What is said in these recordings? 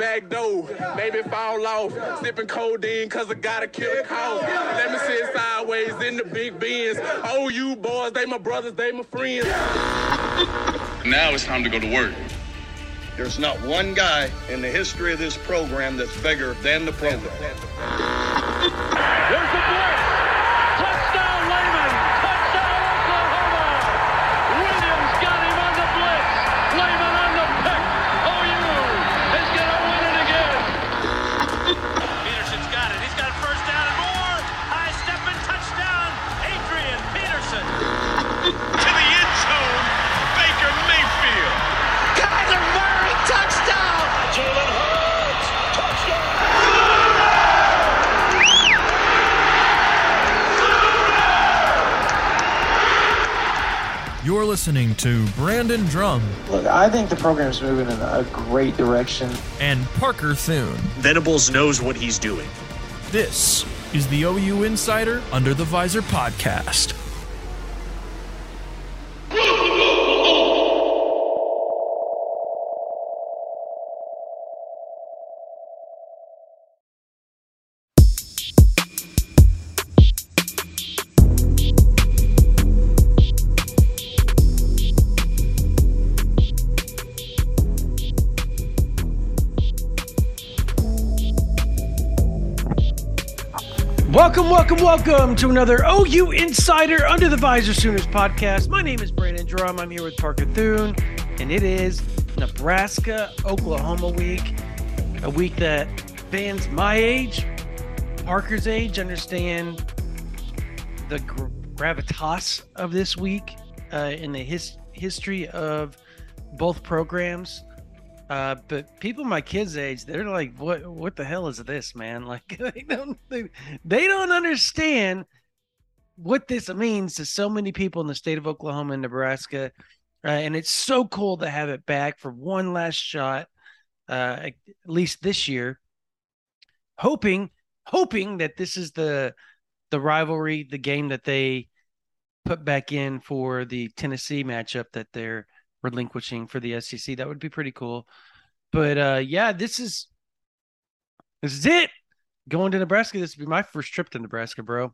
Maybe back door, maybe fall off. Sipping codeine cause I gotta kill a cough. Let me sit sideways in the big bins. Oh, you boys, they my brothers, they my friends. Now it's time to go to work. There's not one guy in the history of this program that's bigger than the program. There's the blitz. You're listening to Brandon Drumm Look, I think the program's moving in a great direction. and Parker Thune. Venables knows what he's doing. This is the OU Insider Under the Visor podcast. Welcome, welcome, to another OU Insider Under the Visor Sooners podcast. My name is Brandon Drumm. I'm here with Parker Thune, and it is Nebraska Oklahoma week, a week that fans my age, Parker's age, understand the gr- gravitas of this week uh, in the his- history of both programs. Uh, but people my kids' age, they're like, "What? What the hell is this, man?" Like they don't, they, they don't understand what this means to so many people in the state of Oklahoma and Nebraska, uh, and it's so cool to have it back for one last shot, uh, at least this year. Hoping, hoping that this is the the rivalry, the game that they put back in for the Tennessee matchup that they're relinquishing for the SEC. That would be pretty cool. But uh yeah, this is this is it. Going to Nebraska. This would be my first trip to Nebraska, bro.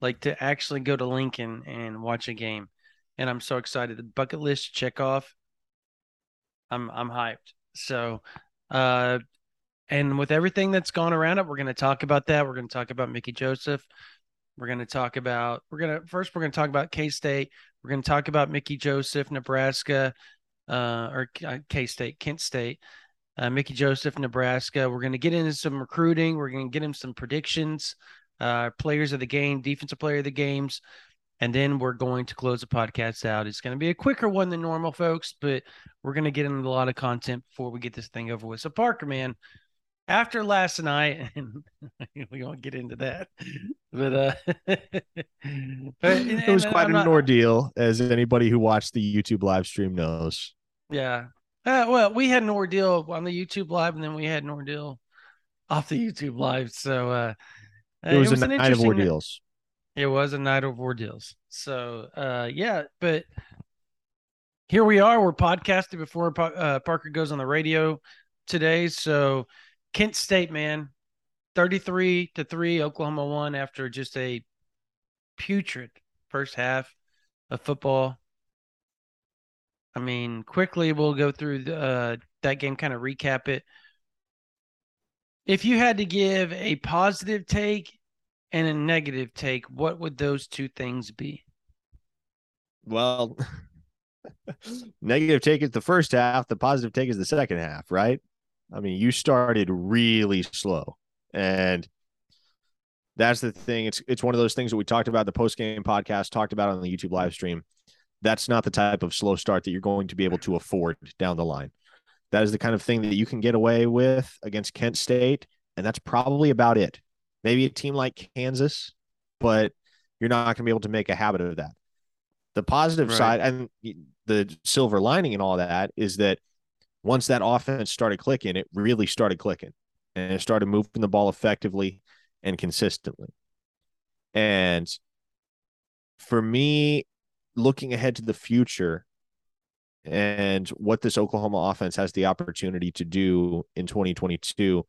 Like to actually go to Lincoln and watch a game. And I'm so excited. The bucket list check off. I'm I'm hyped. So uh and with everything that's gone around it, we're gonna talk about that. We're gonna talk about Mickey Joseph. We're going to talk about, we're to, first, we're going to talk about K State. We're going to talk about Mickey Joseph, Nebraska, uh, or K State, Kent State, uh, Mickey Joseph, Nebraska. We're going to get into some recruiting. We're going to get him some predictions, uh, players of the game, defensive player of the games. And then we're going to close the podcast out. It's going to be a quicker one than normal, folks, but we're going to get into a lot of content before we get this thing over with. So, Parker, man, after last night, and we won't get into that, but uh, but, it was quite I'm an not- ordeal, as anybody who watched the YouTube live stream knows. Yeah. Uh, well, we had an ordeal on the YouTube live, and then we had an ordeal off the YouTube live. So uh, It was, an a night of ordeals. It was a night of ordeals. So uh, yeah, but here we are. We're podcasting before uh, Parker goes on the radio today. So Kent State, man, thirty-three to three, Oklahoma won after just a putrid first half of football. I mean, quickly we'll go through the, uh, that game, kind of recap it. If you had to give a positive take and a negative take, what would those two things be? Well, negative take is the first half, the positive take is the second half, right? I mean, you started really slow. And that's the thing. It's it's one of those things that we talked about the post game podcast, talked about on the YouTube live stream. that's not the type of slow start that you're going to be able to afford down the line. That is the kind of thing that you can get away with against Kent State, and that's probably about it. Maybe a team like Kansas, but you're not going to be able to make a habit of that. The positive right. side and the silver lining and all that is that once that offense started clicking, it really started clicking and it started moving the ball effectively and consistently. And for me, looking ahead to the future and what this Oklahoma offense has the opportunity to do in 2022,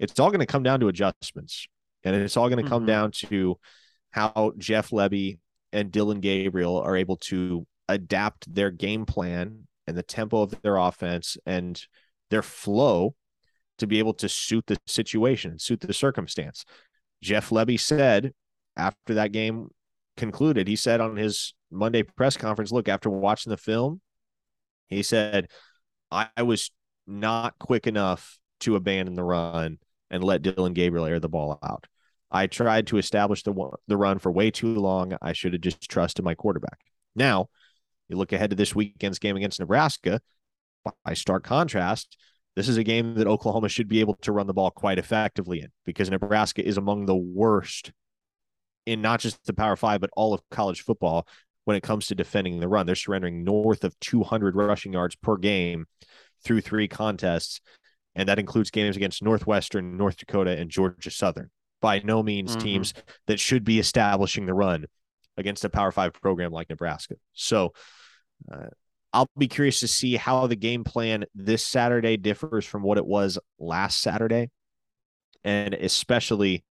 it's all going to come down to adjustments. And it's all going to come mm-hmm. down to how Jeff Lebby and Dillon Gabriel are able to adapt their game plan and the tempo of their offense and their flow to be able to suit the situation, suit the circumstance. Jeff Lebby said after that game concluded, he said on his Monday press conference, look, after watching the film, he said, I was not quick enough to abandon the run and let Dillon Gabriel air the ball out. I tried to establish the the run for way too long. I should have just trusted my quarterback. Now, you look ahead to this weekend's game against Nebraska. By stark contrast, this is a game that Oklahoma should be able to run the ball quite effectively in because Nebraska is among the worst in not just the Power Five, but all of college football when it comes to defending the run. They're surrendering north of 200 rushing yards per game through three contests. And that includes games against Northwestern, North Dakota, and Georgia Southern by no means mm-hmm. teams that should be establishing the run against a Power Five program like Nebraska. So uh, I'll be curious to see how the game plan this Saturday differs from what it was last Saturday, and especially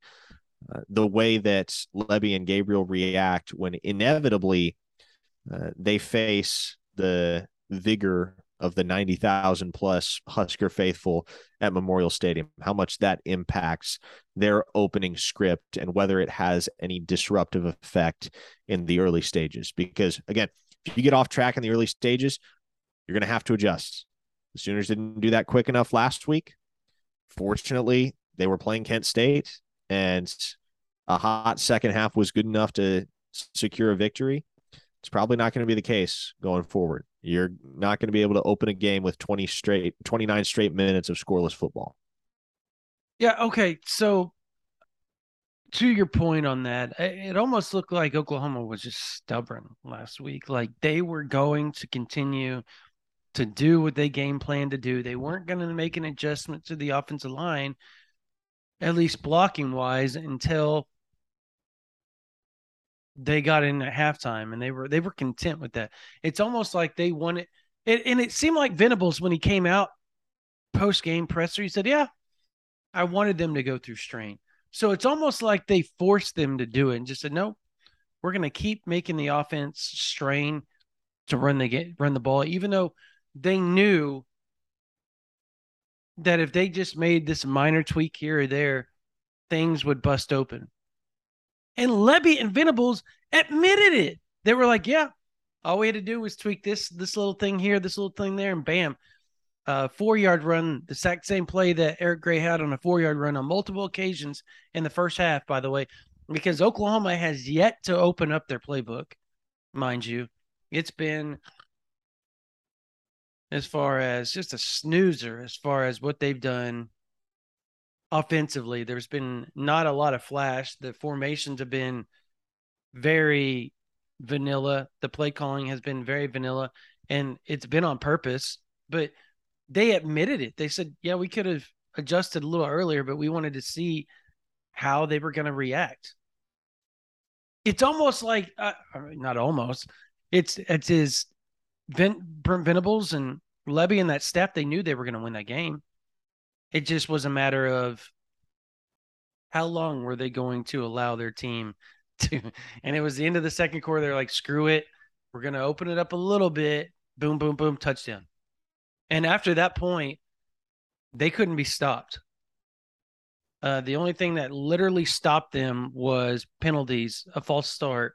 uh, the way that Lebby and Gabriel react when inevitably uh, they face the vigor of the 90,000 plus Husker faithful at Memorial Stadium, how much that impacts their opening script and whether it has any disruptive effect in the early stages. Because again, if you get off track in the early stages, you're going to have to adjust. The Sooners didn't do that quick enough last week. Fortunately, they were playing Kent State and a hot second half was good enough to secure a victory. It's probably not going to be the case going forward. You're not going to be able to open a game with 20 straight 29 straight minutes of scoreless football. Yeah, okay. So to your point on that, it almost looked like Oklahoma was just stubborn last week. Like they were going to continue to do what they game planned to do. They weren't going to make an adjustment to the offensive line, at least blocking wise, until they got in at halftime and they were they were content with that. It's almost like they wanted it and it seemed like Venables when he came out post game presser, he said, Yeah, I wanted them to go through strain. So it's almost like they forced them to do it and just said, No, we're gonna keep making the offense strain to run the get run the ball, even though they knew that if they just made this minor tweak here or there, things would bust open. And Lebby and Venables admitted it. They were like, yeah, all we had to do was tweak this this little thing here, this little thing there, and bam. Uh, four yard run, the exact same play that Eric Gray had on a four yard run on multiple occasions in the first half, by the way, because Oklahoma has yet to open up their playbook, mind you. It's been as far as just a snoozer as far as what they've done offensively. There's been not a lot of flash. The formations have been very vanilla. The play calling has been very vanilla, and it's been on purpose. But they admitted it. They said, "Yeah, we could have adjusted a little earlier, but we wanted to see how they were going to react." It's almost like, uh, not almost. It's it's his Ven- Venables and Lebby and that staff. They knew they were going to win that game. It just was a matter of how long were they going to allow their team to and it was the end of the second quarter they're like screw it we're going to open it up a little bit. Boom boom boom touchdown. And after that point they couldn't be stopped. Uh, the only thing that literally stopped them was penalties a false start.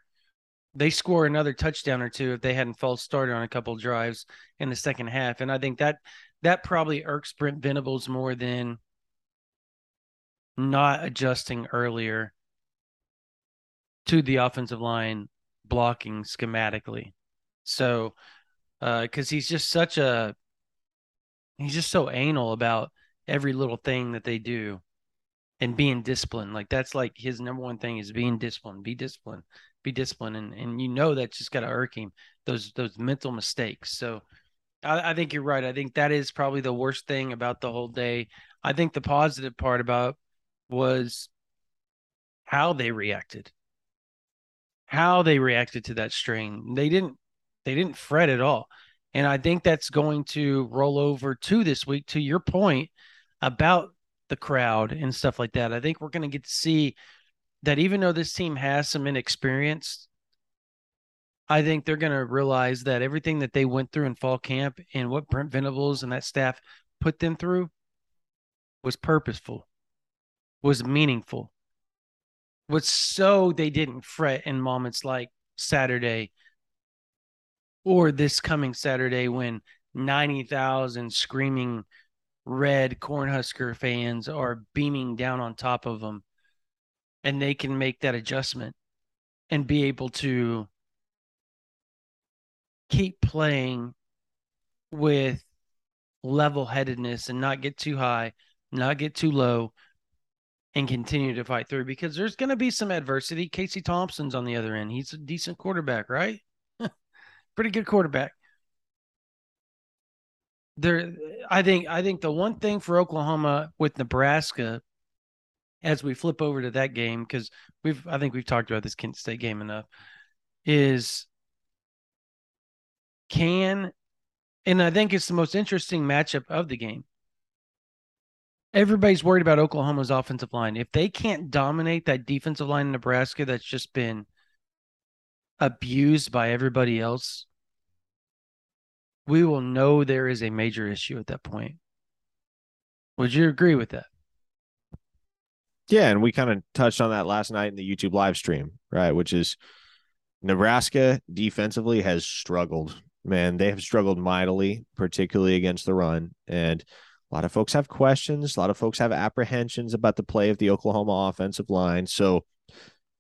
They score another touchdown or two if they hadn't false started on a couple drives in the second half and i think that that probably irks Brent Venables more than not adjusting earlier to the offensive line blocking schematically. So, because uh, he's just such a, he's just so anal about every little thing that they do and being disciplined. Like that's like his number one thing is being disciplined, be disciplined, be disciplined. And, and you know, that's just got to irk him those, those mental mistakes. So I, I think you're right. I think that is probably the worst thing about the whole day. I think the positive part about was how they reacted how they reacted to that string they didn't they didn't fret at all and i think that's going to roll over to this week to your point about the crowd and stuff like that i think we're going to get to see that even though this team has some inexperience i think they're going to realize that everything that they went through in fall camp and what brent venables and that staff put them through was purposeful was meaningful was so they didn't fret in moments like Saturday or this coming Saturday when 90,000 screaming red Cornhusker fans are beaming down on top of them and they can make that adjustment and be able to keep playing with level headedness and not get too high, not get too low, and continue to fight through because there's going to be some adversity. Casey Thompson's on the other end. He's a decent quarterback, right? Pretty good quarterback. There, I think. I think the one thing for Oklahoma with Nebraska, as we flip over to that game, because we've, I think we've talked about this Kent State game enough, is can, and I think it's the most interesting matchup of the game everybody's worried about Oklahoma's offensive line. If they can't dominate that defensive line in Nebraska that's just been abused by everybody else, we will know there is a major issue at that point. Would you agree with that? Yeah, and we kind of touched on that last night in the YouTube live stream, right? Which is Nebraska defensively has struggled. Man, they have struggled mightily, particularly against the run. And a lot of folks have questions. A lot of folks have apprehensions about the play of the Oklahoma offensive line. So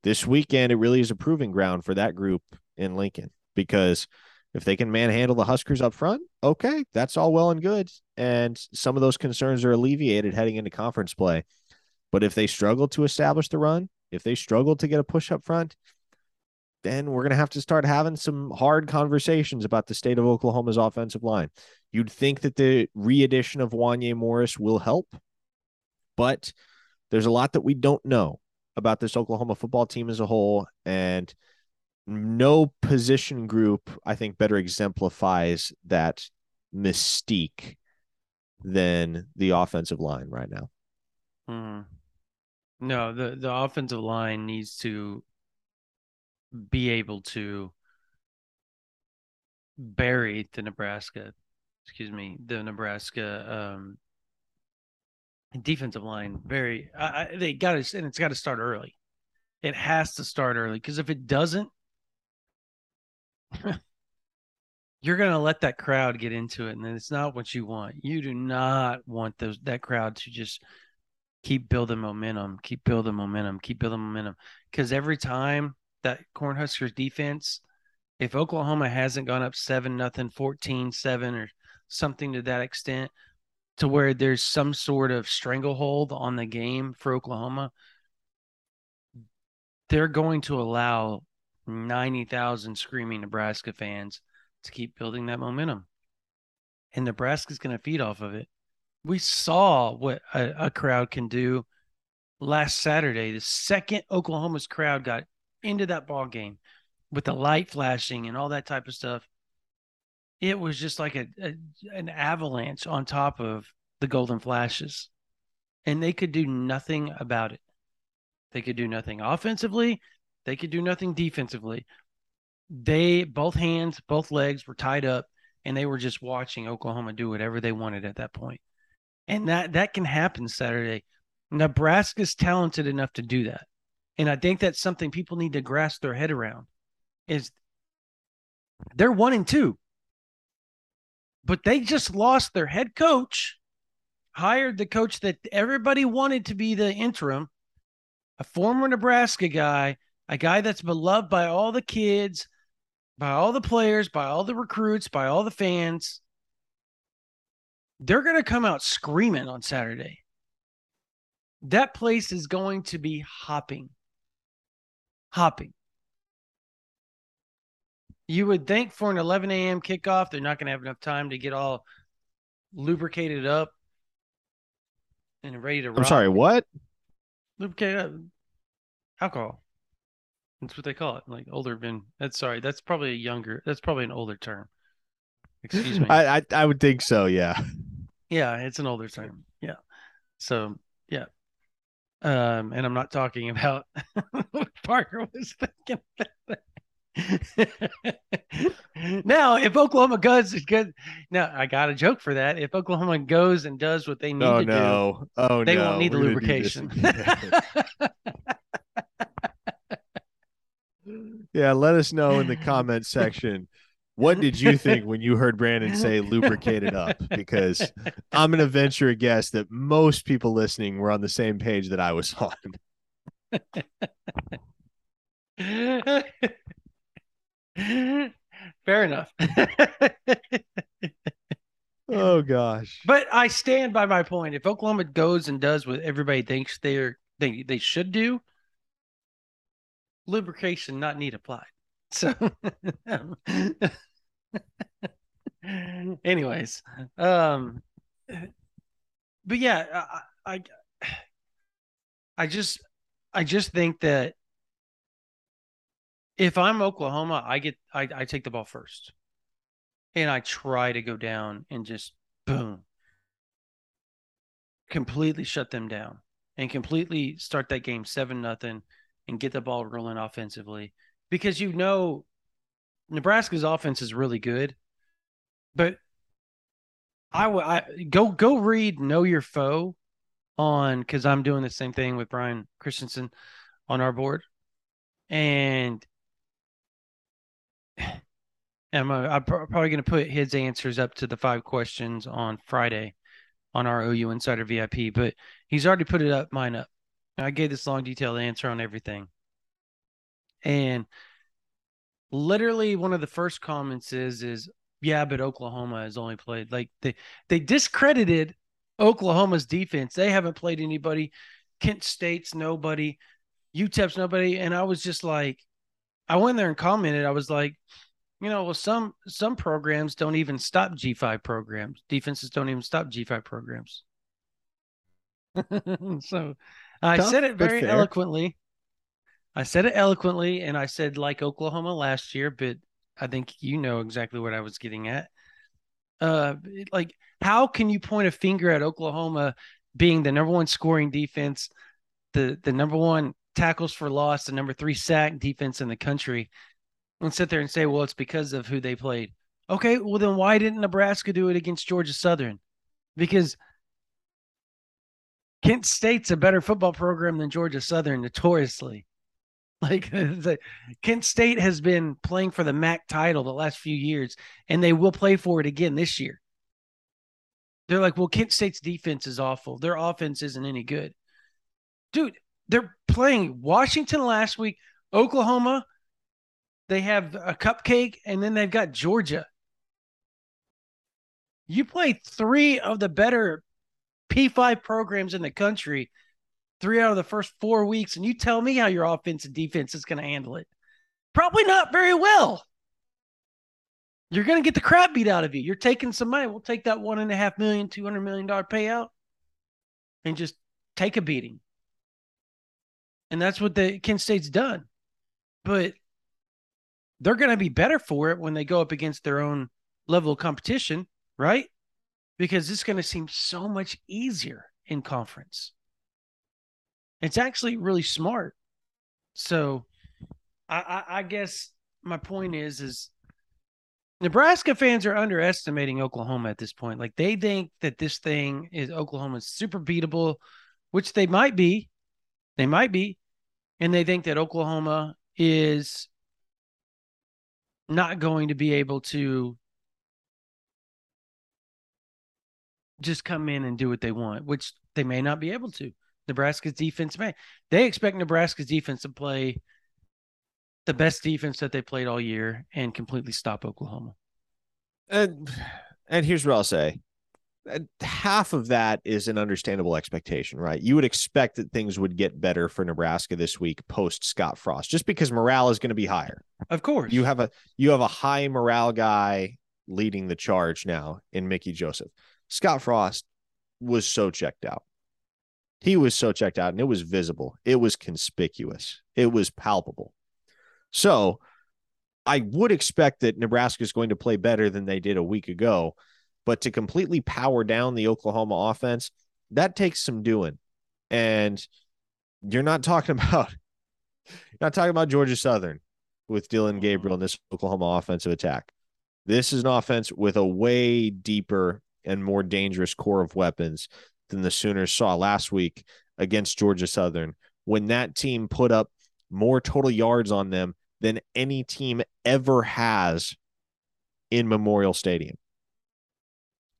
this weekend, it really is a proving ground for that group in Lincoln because if they can manhandle the Huskers up front, okay, that's all well and good. And some of those concerns are alleviated heading into conference play. But if they struggle to establish the run, if they struggle to get a push up front, then we're going to have to start having some hard conversations about the state of Oklahoma's offensive line. You'd think that the re-addition of Wanya Morris will help, but there's a lot that we don't know about this Oklahoma football team as a whole, and no position group I think better exemplifies that mystique than the offensive line right now. Hmm. No, the the offensive line needs to be able to bury the Nebraska, excuse me, the Nebraska um, defensive line. Very, I, I, they got to, and it's got to start early. It has to start early because if it doesn't, you're going to let that crowd get into it, and then it's not what you want. You do not want those that crowd to just keep building momentum, keep building momentum, keep building momentum. Because every time that Cornhuskers defense, if Oklahoma hasn't gone up 7 nothing, 14 7 or something to that extent to where there's some sort of stranglehold on the game for Oklahoma, they're going to allow 90,000 screaming Nebraska fans to keep building that momentum. And Nebraska's going to feed off of it. We saw what a, a crowd can do last Saturday. The second Oklahoma's crowd got into that ball game with the light flashing and all that type of stuff, it was just like a, a an avalanche on top of the golden flashes, and they could do nothing about it. They could do nothing offensively. They could do nothing defensively. They both hands, both legs were tied up, and they were just watching Oklahoma do whatever they wanted at that point. And that that can happen Saturday. Nebraska's talented enough to do that. And I think that's something people need to grasp their head around is they're one and two. But they just lost their head coach, hired the coach that everybody wanted to be the interim, a former Nebraska guy, a guy that's beloved by all the kids, by all the players, by all the recruits, by all the fans. They're going to come out screaming on Saturday. That place is going to be hopping. Hopping. You would think for an 11 a.m. kickoff, they're not going to have enough time to get all lubricated up and ready to run. I'm rock. sorry, what? Lubricated up. Alcohol. That's what they call it. Like older men. That's sorry. That's probably a younger. That's probably an older term. Excuse me. I, I I would think so, yeah. Yeah, it's an older term. Yeah. So yeah. Um, and I'm not talking about what Parker was thinking. now, if Oklahoma goes is good, now I got a joke for that. If Oklahoma goes and does what they need Oh to no. do, Oh no, they no. won't need the We're this lubrication. yeah, let us know in the comment section. What did you think when you heard Brandon say lubricated up? Because I'm going to venture a guess that most people listening were on the same page that I was on. Fair enough. Oh gosh. But I stand by my point. If Oklahoma goes and does what everybody thinks they're they they should do, lubrication not need applied. So anyways, um but yeah, I, I I just I just think that if I'm Oklahoma, I get I, I take the ball first. And I try to go down and just boom, completely shut them down and completely start that game seven nothing and get the ball rolling offensively because you know Nebraska's offense is really good, but I I go go read Know Your Foe on because I'm doing the same thing with Brian Christensen on our board, and I'm, uh, I'm probably going to put his answers up to the five questions on Friday on our OU Insider VIP, but he's already put it up, mine up. I gave this long, detailed answer on everything. And literally one of the first comments is, is yeah, but Oklahoma has only played like they, they discredited Oklahoma's defense. They haven't played anybody. Kent State's nobody. UTEP's nobody. And I was just like, I went there and commented. I was like, you know, well, some some programs don't even stop G5 programs. Defenses don't even stop G5 programs. so I Tough, said it very eloquently. I said it eloquently, and I said like Oklahoma last year, but I think you know exactly what I was getting at. Uh, like, how can you point a finger at Oklahoma being the number one scoring defense, the the number one tackles for loss, the number three sack defense in the country, and sit there and say, well, it's because of who they played. Okay, well then why didn't Nebraska do it against Georgia Southern? Because Kent State's a better football program than Georgia Southern, notoriously. Like the, Kent State has been playing for the MAC title the last few years, and they will play for it again this year. They're like, well, Kent State's defense is awful. Their offense isn't any good. Dude, they're playing Washington last week, Oklahoma. They have a cupcake, and then they've got Georgia. You play three of the better P5 programs in the country three out of the first four weeks, and you tell me how your offense and defense is going to handle it. Probably not very well. You're going to get the crap beat out of you. You're taking some money. We'll take that one and a half million, two hundred million dollar payout, and just take a beating. And that's what the Kent State's done. But they're going to be better for it when they go up against their own level of competition, right? Because it's going to seem so much easier in conference. It's actually really smart. So I, I, I guess my point is is Nebraska fans are underestimating Oklahoma at this point. Like they think that this thing is Oklahoma's super beatable, which they might be. They might be. And they think that Oklahoma is not going to be able to just come in and do what they want, which they may not be able to. Nebraska's defense man, They expect Nebraska's defense to play the best defense that they played all year and completely stop Oklahoma. And and here's what I'll say. Half of that is an understandable expectation, right? You would expect that things would get better for Nebraska this week post Scott Frost, just because morale is going to be higher. Of course. You have a you have a high morale guy leading the charge now in Mickey Joseph. Scott Frost was so checked out. He was so checked out and it was visible. It was conspicuous. It was palpable. So I would expect that Nebraska is going to play better than they did a week ago, but to completely power down the Oklahoma offense, that takes some doing. And you're not talking about you're not talking about Georgia Southern with Dillon mm-hmm. Gabriel in this Oklahoma offensive attack. This is an offense with a way deeper and more dangerous core of weapons than the Sooners saw last week against Georgia Southern when that team put up more total yards on them than any team ever has in Memorial Stadium.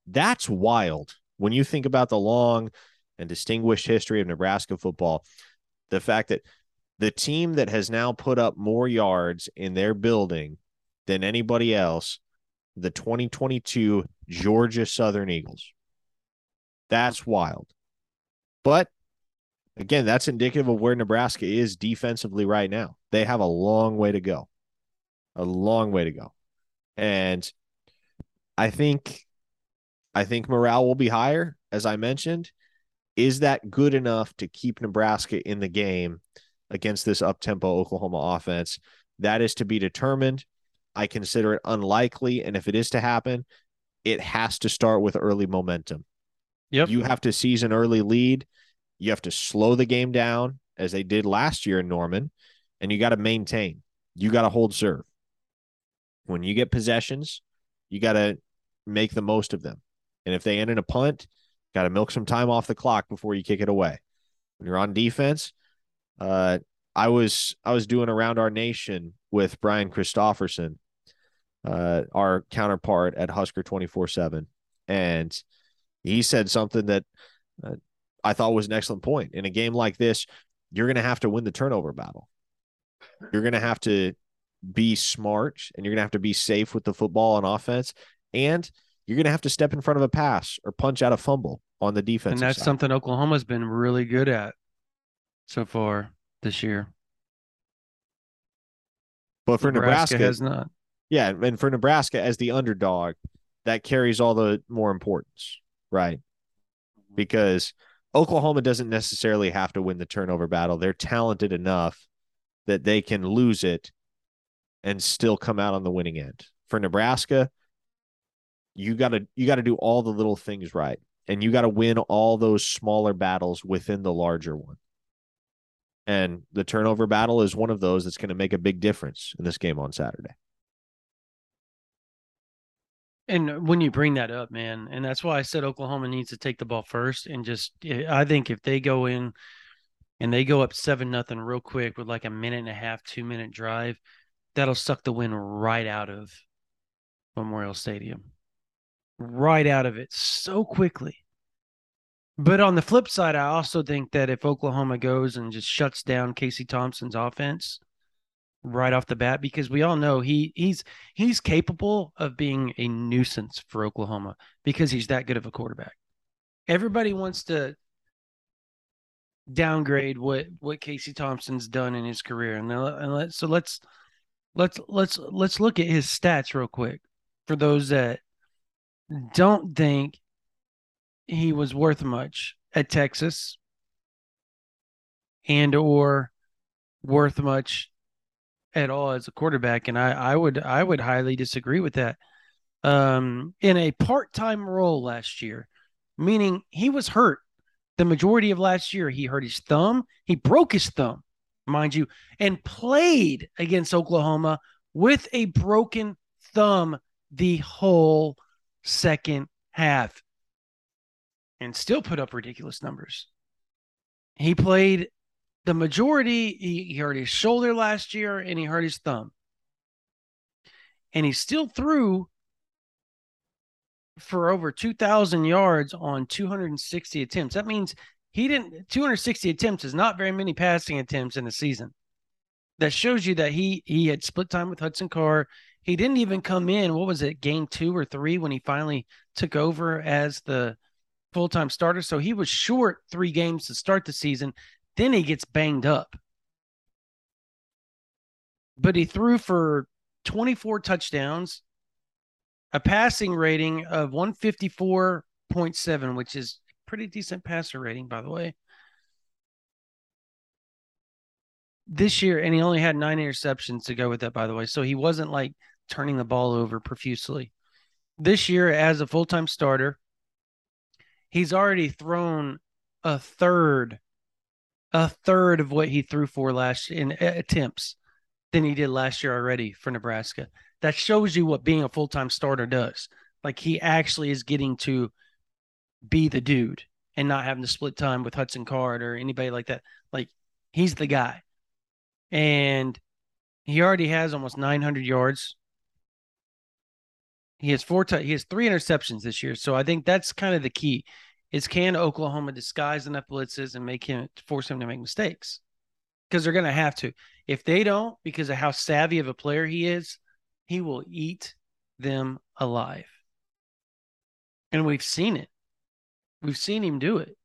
That's wild when you think about the long and distinguished history of Nebraska football. The fact that the team that has now put up more yards in their building than anybody else, the 2022 Georgia Southern Eagles. That's wild. But again, that's indicative of where Nebraska is defensively right now. They have a long way to go. A long way to go. And I think I think morale will be higher as I mentioned. Is that good enough to keep Nebraska in the game against this up-tempo Oklahoma offense? That is to be determined. I consider it unlikely and if it is to happen, it has to start with early momentum. Yep. You have to seize an early lead. You have to slow the game down as they did last year in Norman, and you got to maintain. You got to hold serve. When you get possessions, you got to make the most of them. And if they end in a punt, got to milk some time off the clock before you kick it away. When you're on defense, uh, I was I was doing around our nation with Brian Christopherson, uh, our counterpart at Husker twenty four seven, and he said something that uh, I thought was an excellent point. In a game like this, you're going to have to win the turnover battle. You're going to have to be smart and you're going to have to be safe with the football on offense. And you're going to have to step in front of a pass or punch out a fumble on the defense. And that's side. something Oklahoma's been really good at so far this year. But for Nebraska, Nebraska has not. Yeah, and for Nebraska as the underdog, that carries all the more importance, right? Because Oklahoma doesn't necessarily have to win the turnover battle. They're talented enough that they can lose it and still come out on the winning end. For Nebraska, you got to you got to do all the little things right and you got to win all those smaller battles within the larger one. And the turnover battle is one of those that's going to make a big difference in this game on Saturday. And when you bring that up, man, and that's why I said Oklahoma needs to take the ball first and just eh, I think if they go in and they go up seven nothing real quick with like a minute and a half, two minute drive, that'll suck the wind right out of Memorial Stadium. Right out of it so quickly. But on the flip side, I also think that if Oklahoma goes and just shuts down Casey Thompson's offense right off the bat, because we all know he he's he's capable of being a nuisance for Oklahoma because he's that good of a quarterback. Everybody wants to downgrade what what Casey Thompson's done in his career, and, and let, so let's let's let's let's look at his stats real quick for those that don't think he was worth much at Texas and or worth much at all as a quarterback and I I would I would highly disagree with that. Um in a part-time role last year, meaning he was hurt the majority of last year. He hurt his thumb, he broke his thumb, mind you, and played against Oklahoma with a broken thumb the whole second half and still put up ridiculous numbers. He played the majority, he, he hurt his shoulder last year and he hurt his thumb. And he still threw for over 2,000 yards on 260 attempts. That means he didn't, 260 attempts is not very many passing attempts in a season. that shows you that he he had split time with Hudson Card. He didn't even come in. What was it, game two or three when he finally took over as the full time starter? So he was short three games to start the season. Then he gets banged up. But he threw for 24 touchdowns, a passing rating of 154.7, which is pretty decent passer rating, by the way. This year, and he only had nine interceptions to go with that, by the way. So he wasn't like turning the ball over profusely. This year, as a full time starter, he's already thrown a third, a third of what he threw for last in uh, attempts than he did last year already for Nebraska. That shows you what being a full time starter does. Like he actually is getting to be the dude and not having to split time with Hudson Card or anybody like that. Like he's the guy. And he already has almost 900 yards. He has four t- he has three interceptions this year. So I think that's kind of the key. Is can Oklahoma disguise enough blitzes and make him force him to make mistakes? Because they're going to have to. If they don't, because of how savvy of a player he is, he will eat them alive. And we've seen it. We've seen him do it.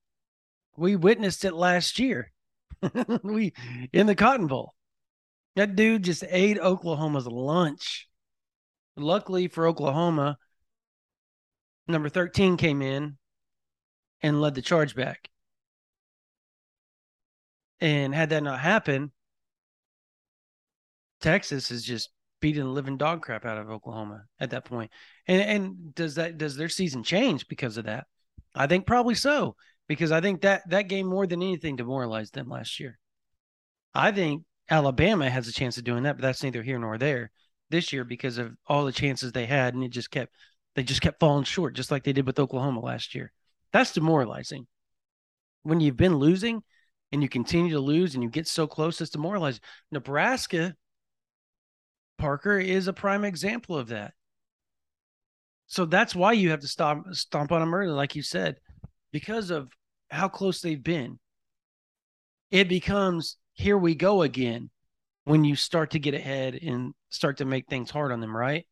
We witnessed it last year. we in the Cotton Bowl. That dude just ate Oklahoma's lunch. Luckily for Oklahoma, number 13 came in and led the charge back. And had that not happened, Texas is just beating the living dog crap out of Oklahoma at that point. And and does that does their season change because of that? I think probably so because I think that that game more than anything demoralized them last year. I think Alabama has a chance of doing that, but that's neither here nor there this year because of all the chances they had and it just kept they just kept falling short just like they did with Oklahoma last year. That's demoralizing. When you've been losing and you continue to lose and you get so close, it's demoralizing. Nebraska Parker is a prime example of that. So that's why you have to stop stomp on them early, like you said, because of how close they've been. It becomes here we go again when you start to get ahead and start to make things hard on them, right?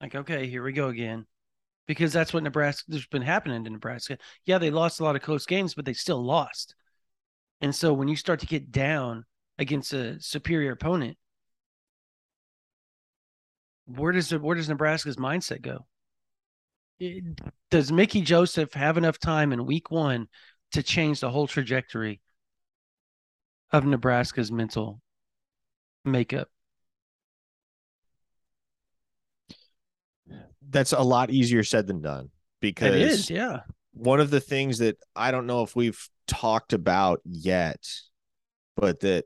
Like, okay, here we go again. Because that's what Nebraska there's been happening to Nebraska. Yeah, they lost a lot of close games, but they still lost. And so when you start to get down against a superior opponent, where does where does Nebraska's mindset go? Does Mickey Joseph have enough time in week one to change the whole trajectory of Nebraska's mental makeup? That's a lot easier said than done because it is, yeah. One of the things that I don't know if we've talked about yet, but that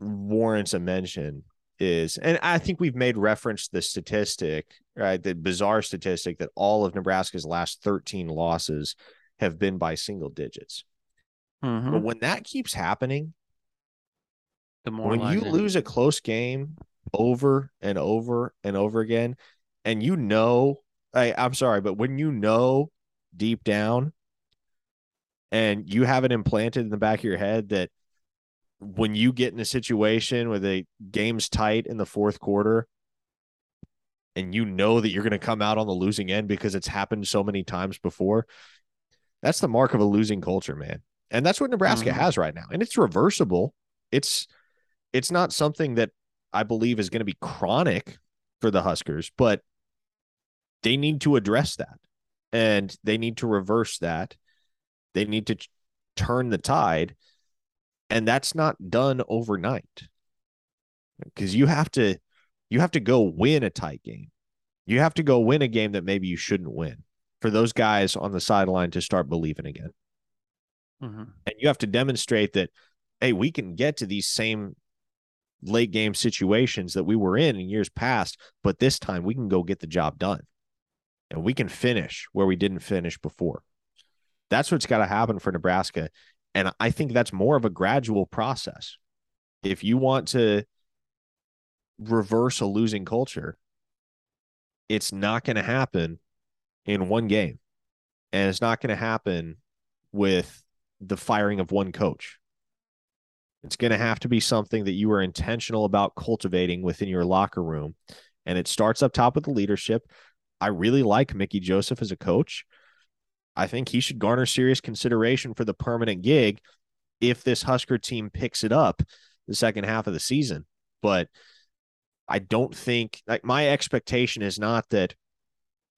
warrants a mention is, and I think we've made reference to the statistic, right? The bizarre statistic that all of Nebraska's last 13 losses have been by single digits. Mm-hmm. But when that keeps happening, the more when you lose a close game over and over and over again, and you know, I, I'm sorry, but when you know deep down and you have it implanted in the back of your head that when you get in a situation where the game's tight in the fourth quarter and you know that you're going to come out on the losing end because it's happened so many times before, that's the mark of a losing culture, man. And that's what Nebraska mm-hmm. has right now. And it's reversible. It's it's not something that I believe is going to be chronic for the Huskers, but they need to address that. And they need to reverse that. They need to turn the tide and that's not done overnight because you have to you have to go win a tight game you have to go win a game that maybe you shouldn't win for those guys on the sideline to start believing again mm-hmm. and you have to demonstrate that hey we can get to these same late game situations that we were in in years past but this time we can go get the job done and we can finish where we didn't finish before that's what's got to happen for nebraska and I think that's more of a gradual process. If you want to reverse a losing culture, it's not going to happen in one game. And it's not going to happen with the firing of one coach. It's going to have to be something that you are intentional about cultivating within your locker room. And it starts up top with the leadership. I really like Mickey Joseph as a coach. I think he should garner serious consideration for the permanent gig if this Husker team picks it up the second half of the season. But I don't think like my expectation is not that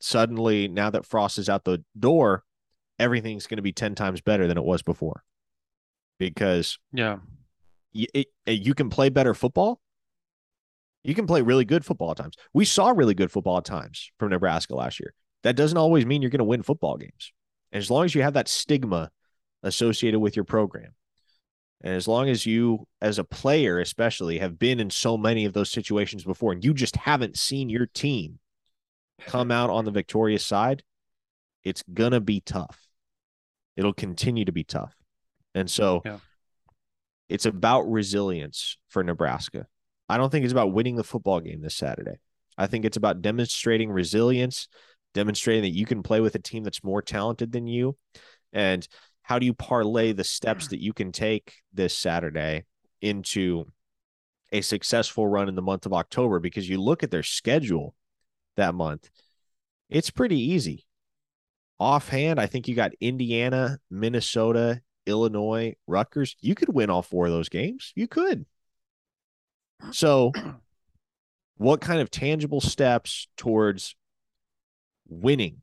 suddenly now that Frost is out the door, everything's going to be 10 times better than it was before. Because yeah, you, it, you can play better football. You can play really good football at times. We saw really good football at times from Nebraska last year. That doesn't always mean you're going to win football games. And as long as you have that stigma associated with your program, and as long as you, as a player, especially, have been in so many of those situations before, and you just haven't seen your team come out on the victorious side, it's going to be tough. It'll continue to be tough. And so yeah. it's about resilience for Nebraska. I don't think it's about winning the football game this Saturday. I think it's about demonstrating resilience, demonstrating that you can play with a team that's more talented than you. And how do you parlay the steps that you can take this Saturday into a successful run in the month of October? Because you look at their schedule that month, it's pretty easy. Offhand, I think you got Indiana, Minnesota, Illinois, Rutgers. You could win all four of those games. You could. So, what kind of tangible steps towards winning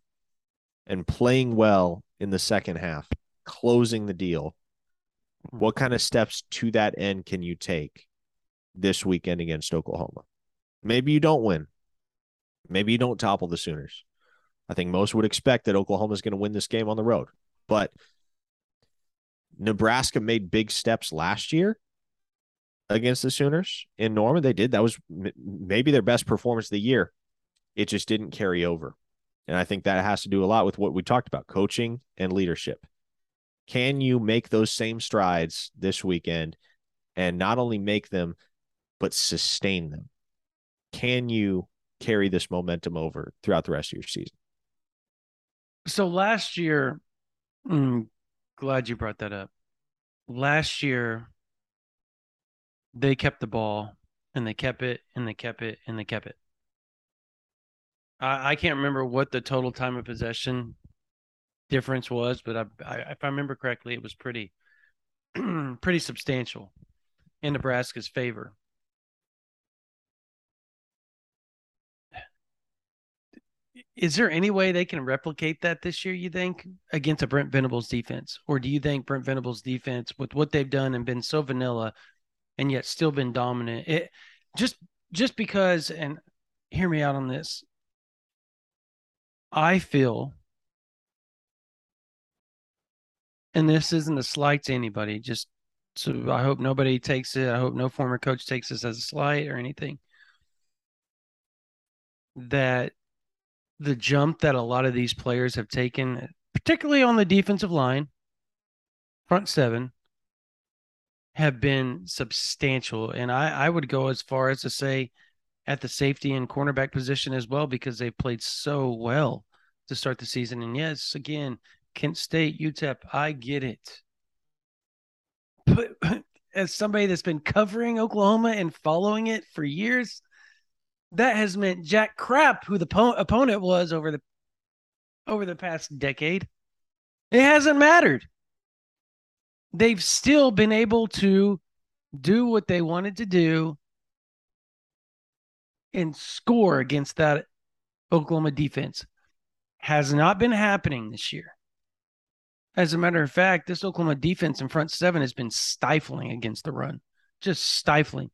and playing well in the second half, closing the deal? Hmm. What kind of steps to that end can you take this weekend against Oklahoma? Maybe you don't win. Maybe you don't topple the Sooners. I think most would expect that Oklahoma is going to win this game on the road. But Nebraska made big steps last year against the Sooners in Norman. They did. That was m- maybe their best performance of the year. It just didn't carry over. And I think that has to do a lot with what we talked about coaching and leadership. Can you make those same strides this weekend and not only make them, but sustain them? Can you carry this momentum over throughout the rest of your season? So last year, mm, glad you brought that up. Last year, they kept the ball and they kept it and they kept it and they kept it. I, I can't remember what the total time of possession difference was, but I, I, if I remember correctly, it was pretty pretty substantial in Nebraska's favor. Is there any way they can replicate that this year, you think, against a Brent Venables defense? Or do you think Brent Venables defense, with what they've done and been so vanilla and yet still been dominant, it just just because, and hear me out on this, I feel, and this isn't a slight to anybody, just so I hope nobody takes it. I hope no former coach takes this as a slight or anything. That the jump that a lot of these players have taken, particularly on the defensive line, front seven, have been substantial. And I, I would go as far as to say at the safety and cornerback position as well, because they played so well to start the season. And yes, again, Kent State, UTEP, I get it. But as somebody that's been covering Oklahoma and following it for years, that has meant Jack Crap, who the po- opponent was over the over the past decade. It hasn't mattered. They've still been able to do what they wanted to do and score against that Oklahoma defense. Has not been happening this year. As a matter of fact, this Oklahoma defense in front seven has been stifling against the run, just stifling.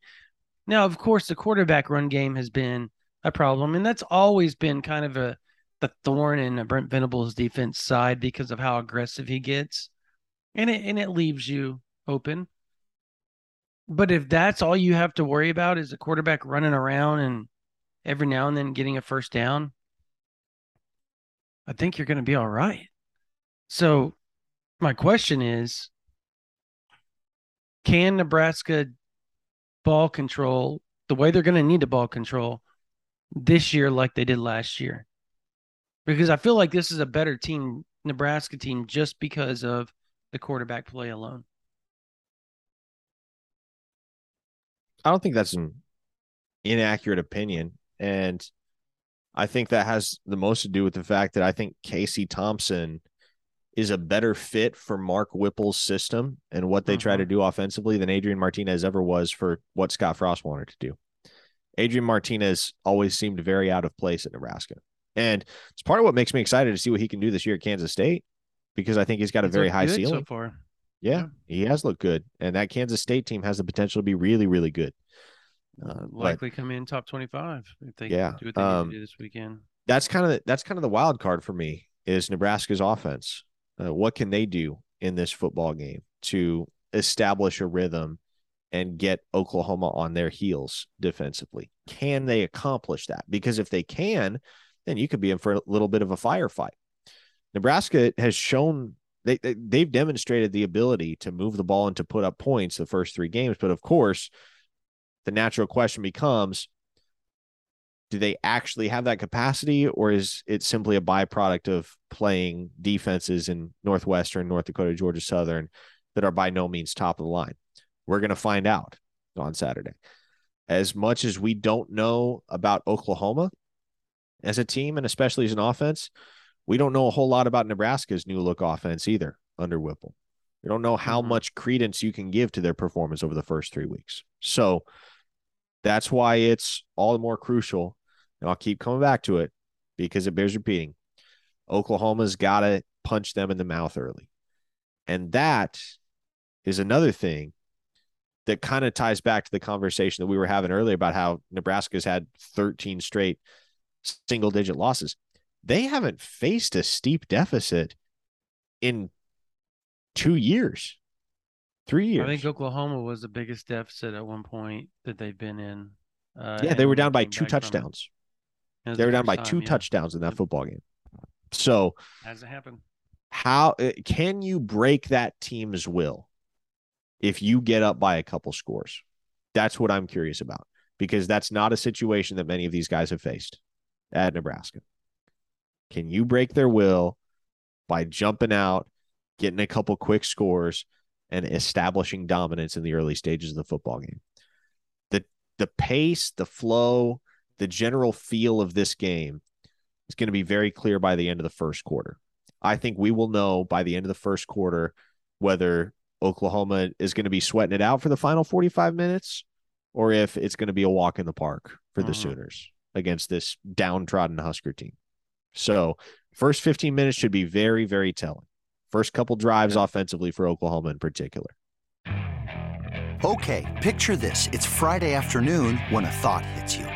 Now, of course, the quarterback run game has been a problem, and that's always been kind of a the thorn in Brent Venables' defense side because of how aggressive he gets, and it and it leaves you open. But if that's all you have to worry about is the quarterback running around and every now and then getting a first down, I think you're going to be all right. So, my question is can Nebraska ball control the way they're going to need to ball control this year like they did last year. Because I feel like this is a better team, Nebraska team, just because of the quarterback play alone. I don't think that's an inaccurate opinion. And I think that has the most to do with the fact that I think Casey Thompson is a better fit for Mark Whipple's system and what they try to mm-hmm. do offensively than Adrian Martinez ever was for what Scott Frost wanted to do. Adrian Martinez always seemed very out of place at Nebraska. And it's part of what makes me excited to see what he can do this year at Kansas State because I think he's got a He's very high ceiling. so far. Yeah, he has looked good. And that Kansas State team has the potential to be really, really good. Uh, but Likely come in top twenty-five if they Yeah, do what they um, need to do this weekend. that's kind of the, that's kind of the wild card for me is Nebraska's offense. Uh, what can they do in this football game to establish a rhythm and get Oklahoma on their heels defensively? Can they accomplish that? Because if they can, then you could be in for a little bit of a firefight. Nebraska has shown they, they they've demonstrated the ability to move the ball and to put up points the first three games, but of course, the natural question becomes do they actually have that capacity or is it simply a byproduct of playing defenses in northwestern north dakota georgia southern that are by no means top of the line? We're going to find out on saturday. As much as we don't know about oklahoma as a team and especially as an offense we don't know a whole lot about nebraska's new look offense either under whipple we don't know how mm-hmm. much credence you can give to their performance over the first three weeks so that's why it's all the more crucial. And I'll keep coming back to it because it bears repeating. Oklahoma's got to punch them in the mouth early. And that is another thing that kind of ties back to the conversation that we were having earlier about how Nebraska's had 13 straight single digit losses. They haven't faced a steep deficit in two years, three years. I think Oklahoma was the biggest deficit at one point that they've been in. Uh, yeah, they were down by two it. touchdowns. They were down by time, two yeah. touchdowns in that football game. So, Hasn't happened. how uh, can you break that team's will if you get up by a couple scores? That's what I'm curious about because that's not a situation that many of these guys have faced at Nebraska. Can you break their will by jumping out, getting a couple quick scores, and establishing dominance in the early stages of the football game? The the pace, the flow, the general feel of this game is going to be very clear by the end of the first quarter. I think we will know by the end of the first quarter whether Oklahoma is going to be sweating it out for the final 45 minutes or if it's going to be a walk in the park for the Mhm. Sooners against this downtrodden Husker team. So, first 15 minutes should be very, very telling. First couple drives offensively for Oklahoma in particular. Okay, picture this. It's Friday afternoon when a thought hits you.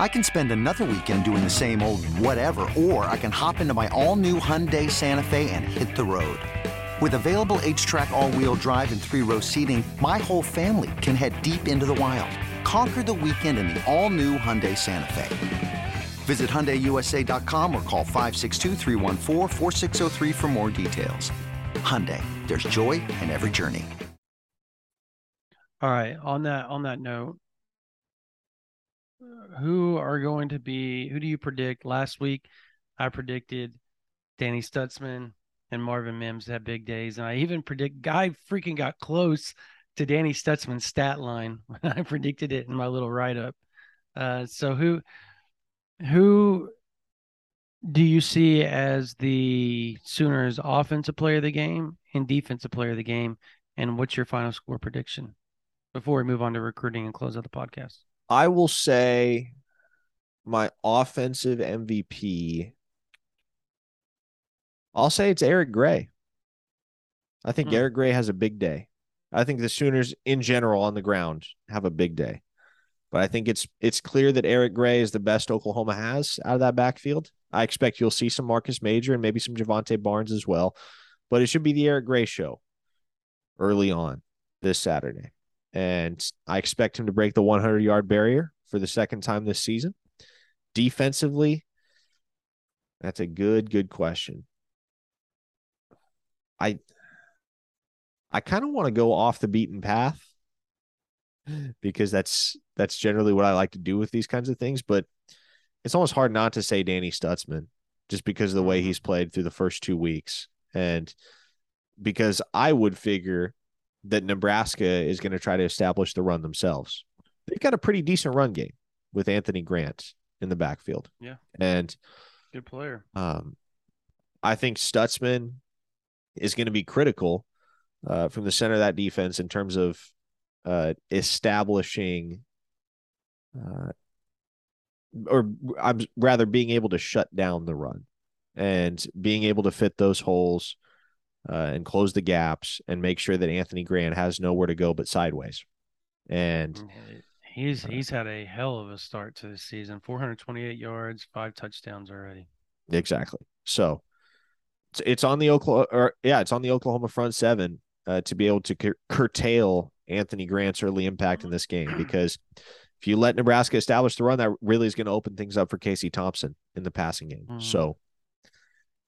I can spend another weekend doing the same old whatever, or I can hop into my all new Hyundai Santa Fe and hit the road. With available HTRAC, all wheel drive, and three row seating, my whole family can head deep into the wild. Conquer the weekend in the all new Hyundai Santa Fe. Visit HyundaiUSA.com or call 562-314-4603 for more details. Hyundai, there's joy in every journey. All right. On that on that note, who are going to be? Who do you predict? Last week, I predicted Danny Stutsman and Marvin Mims have big days, and I even predict Guy freaking got close to Danny Stutsman's stat line when I predicted it in my little write up. Uh, so who who do you see as the Sooners offensive player of the game and defensive player of the game? And what's your final score prediction before we move on to recruiting and close out the podcast? I will say my offensive MVP. I'll say it's Eric Gray. I think Hmm. Eric Gray has a big day. I think the Sooners in general on the ground have a big day. But I think it's it's clear that Eric Gray is the best Oklahoma has out of that backfield. I expect you'll see some Marcus Major and maybe some Jovantae Barnes as well. But it should be the Eric Gray show early on this Saturday. And I expect him to break the 100 yard barrier for the second time this season. Defensively, that's a good, good question. I I kind of want to go off the beaten path because that's that's generally what I like to do with these kinds of things, but it's almost hard not to say Danny Stutsman just because of the way he's played through the first two weeks. And because I would figure that Nebraska is going to try to establish the run themselves. They've got a pretty decent run game with Anthony Grant in the backfield. Yeah. And good player. Um, I think Stutsman is going to be critical uh, from the center of that defense in terms of uh, establishing uh, or I'm rather being able to shut down the run and being able to fit those holes uh, and close the gaps and make sure that Anthony Grant has nowhere to go but sideways. And he's he's had a hell of a start to the season. 428 yards, five touchdowns already. Exactly. So it's, it's on the Oklahoma or yeah, it's on the Oklahoma front seven uh, to be able to cur- curtail Anthony Grant's early impact in this game because if you let Nebraska establish the run, that really is going to open things up for Casey Thompson in the passing game. Mm. So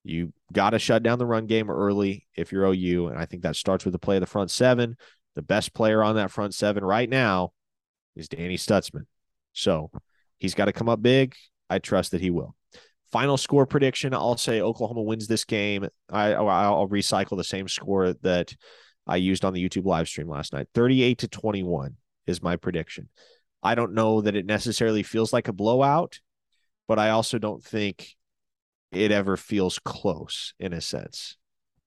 you got to shut down the run game early if you're OU. And I think that starts with the play of the front seven. The best player on that front seven right now is Danny Stutsman. So he's got to come up big. I trust that he will. Final score prediction I'll say Oklahoma wins this game. I, I'll recycle the same score that I used on the YouTube live stream last night 38 to 21 is my prediction. I don't know that it necessarily feels like a blowout, but I also don't think it ever feels close in a sense.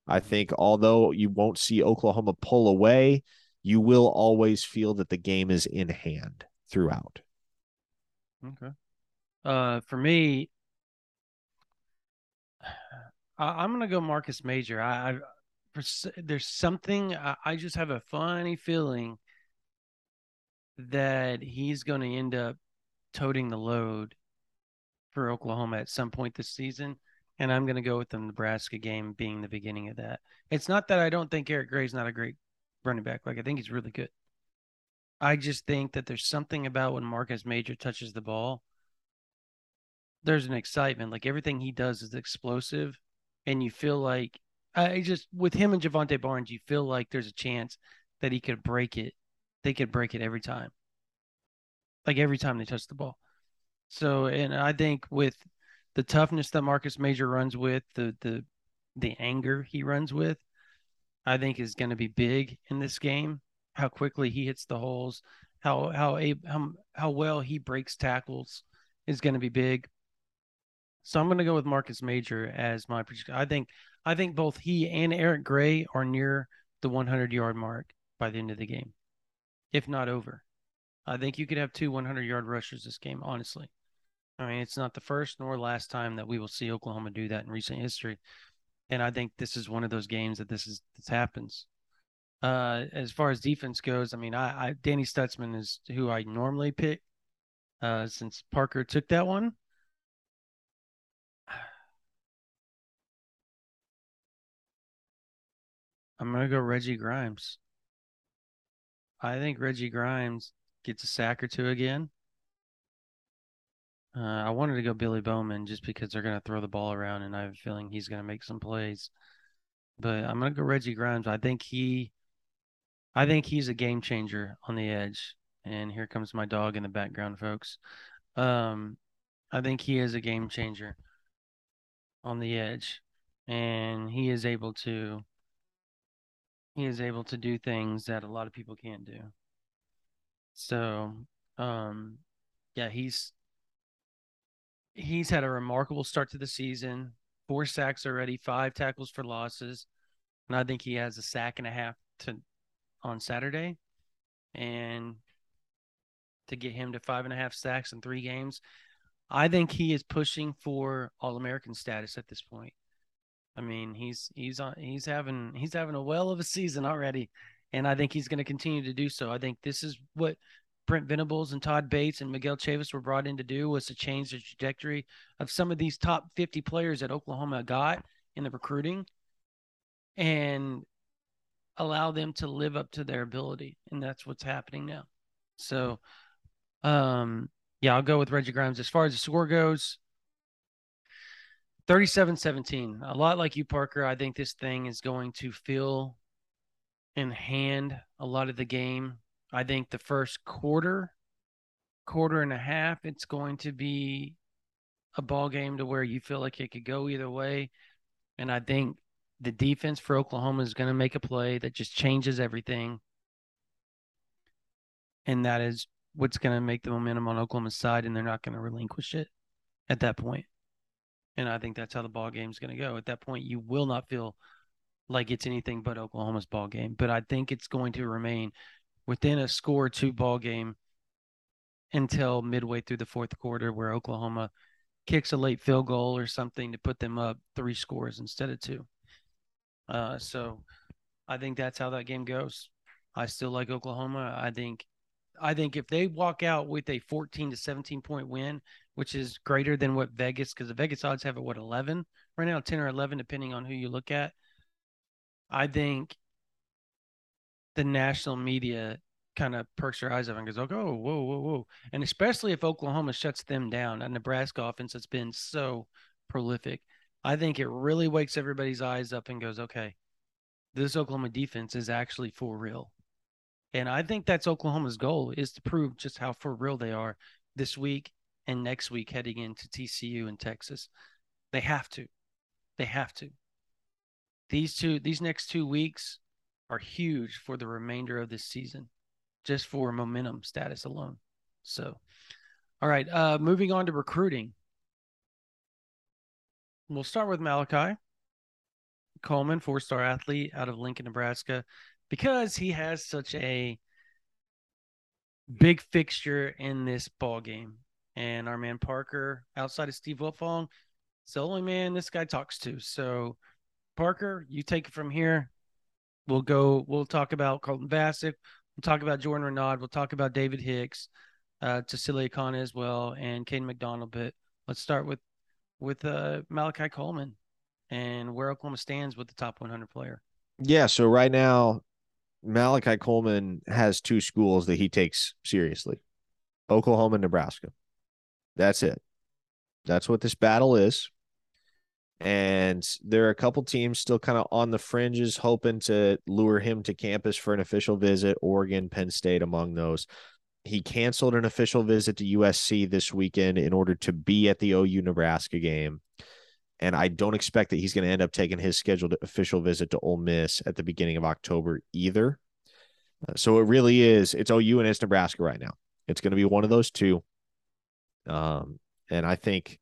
I think although you won't see Oklahoma pull away, you will always feel that the game is in hand throughout. Okay. Uh, for me, I, am gonna go Marcus Major. I, I there's something I, I just have a funny feeling that he's going to end up toting the load for Oklahoma at some point this season. And I'm going to go with the Nebraska game being the beginning of that. It's not that I don't think Eric Gray's not a great running back. Like, I think he's really good. I just think that there's something about when Marcus Major touches the ball, there's an excitement. Like, everything he does is explosive. And you feel like, I just, with him and Jovantae Barnes, you feel like there's a chance that he could break it. They could break it every time. Like, every time they touch the ball. So, and I think with the toughness that Marcus Major runs with, the the the anger he runs with, I think is going to be big in this game. How quickly he hits the holes, how how how how well he breaks tackles is going to be big. So I'm going to go with Marcus Major as my prediction. I think I think both he and Eric Gray are near the 100 yard mark by the end of the game, if not over. I think you could have two 100 yard rushers this game, honestly. I mean, it's not the first nor last time that we will see Oklahoma do that in recent history. And I think this is one of those games that this is this happens. Uh, as far as defense goes, I mean, I, I Danny Stutsman is who I normally pick. Uh, since Parker took that one, I'm gonna go Reggie Grimes. I think Reggie Grimes gets a sack or two again. Uh, I wanted to go Billy Bowman just because they're going to throw the ball around, and I have a feeling he's going to make some plays. But I'm going to go Reggie Grimes. I think he, I think he's a game changer on the edge. And here comes my dog in the background, folks. Um, I think he is a game changer on the edge, and he is able to. He is able to do things that a lot of people can't do. So, um, yeah, he's he's had a remarkable start to the season. Four sacks already, five tackles for losses, and I think he has a sack and a half to on Saturday, and to get him to five and a half sacks in three games, I think he is pushing for All American status at this point. I mean, he's he's on he's having he's having a well of a season already, and I think he's going to continue to do so. I think this is what Brent Venables and Todd Bates and Miguel Chavis were brought in to do was to change the trajectory of some of these top 50 players that Oklahoma got in the recruiting and allow them to live up to their ability. And that's what's happening now. So, um, yeah, I'll go with Reggie Grimes. As far as the score goes, 37 17. A lot like you, Parker. I think this thing is going to feel in hand a lot of the game I think the first quarter, quarter and a half, it's going to be a ball game to where you feel like it could go either way. And I think The defense for Oklahoma is going to make a play that just changes everything. And that is what's going to make the momentum on Oklahoma's side, and they're not going to relinquish it at that point. And I think that's how the ball game is going to go. At that point, you will not feel like it's anything but Oklahoma's ball game. But I think it's going to remain within a score two ball game until midway through the fourth quarter, where Oklahoma kicks a late field goal or something to put them up three scores instead of two. Uh, so I think that's how that game goes. I still like Oklahoma. I think I think if they walk out with a 14 to 17 point win, which is greater than what Vegas, because the Vegas odds have it what 11 right now, 10 or 11, depending on who you look at. I think the national media kind of perks their eyes up and goes, "Oh, whoa, whoa, whoa!" And especially if Oklahoma shuts them down, a Nebraska offense that's been so prolific, I think it really wakes everybody's eyes up and goes, "Okay, this Oklahoma defense is actually for real." And I think that's Oklahoma's goal is to prove just how for real they are this week and next week heading into TCU and Texas. They have to. They have to. These two these next 2 weeks are huge for the remainder of this season just for momentum status alone. So, all right, uh, moving on to recruiting. We'll start with Malachi Coleman, four star athlete out of Lincoln, Nebraska, because he has such a big fixture in this ball game. And our man Parker, outside of Steve Wiltfong, is the only man this guy talks to. So, Parker, you take it from here. We'll go. We'll talk about Colton Vasek. We'll talk about Jordan Renaud. We'll talk about David Hicks, uh, Tausili Akana as well, and Caden McDonald. But let's start with with uh, Malachi Coleman and where Oklahoma stands with the top 100 player. Yeah. So right now, Malachi Coleman has two schools that he takes seriously Oklahoma and Nebraska. That's it. That's what this battle is. And there are a couple teams still kind of on the fringes, hoping to lure him to campus for an official visit. Oregon, Penn State, among those. He canceled an official visit to USC this weekend in order to be at the OU Nebraska game. And I don't expect that he's going to end up taking his scheduled official visit to Ole Miss at the beginning of October either. Uh, so it really is, it's OU and it's Nebraska right now. It's going to be one of those two. Um, and I think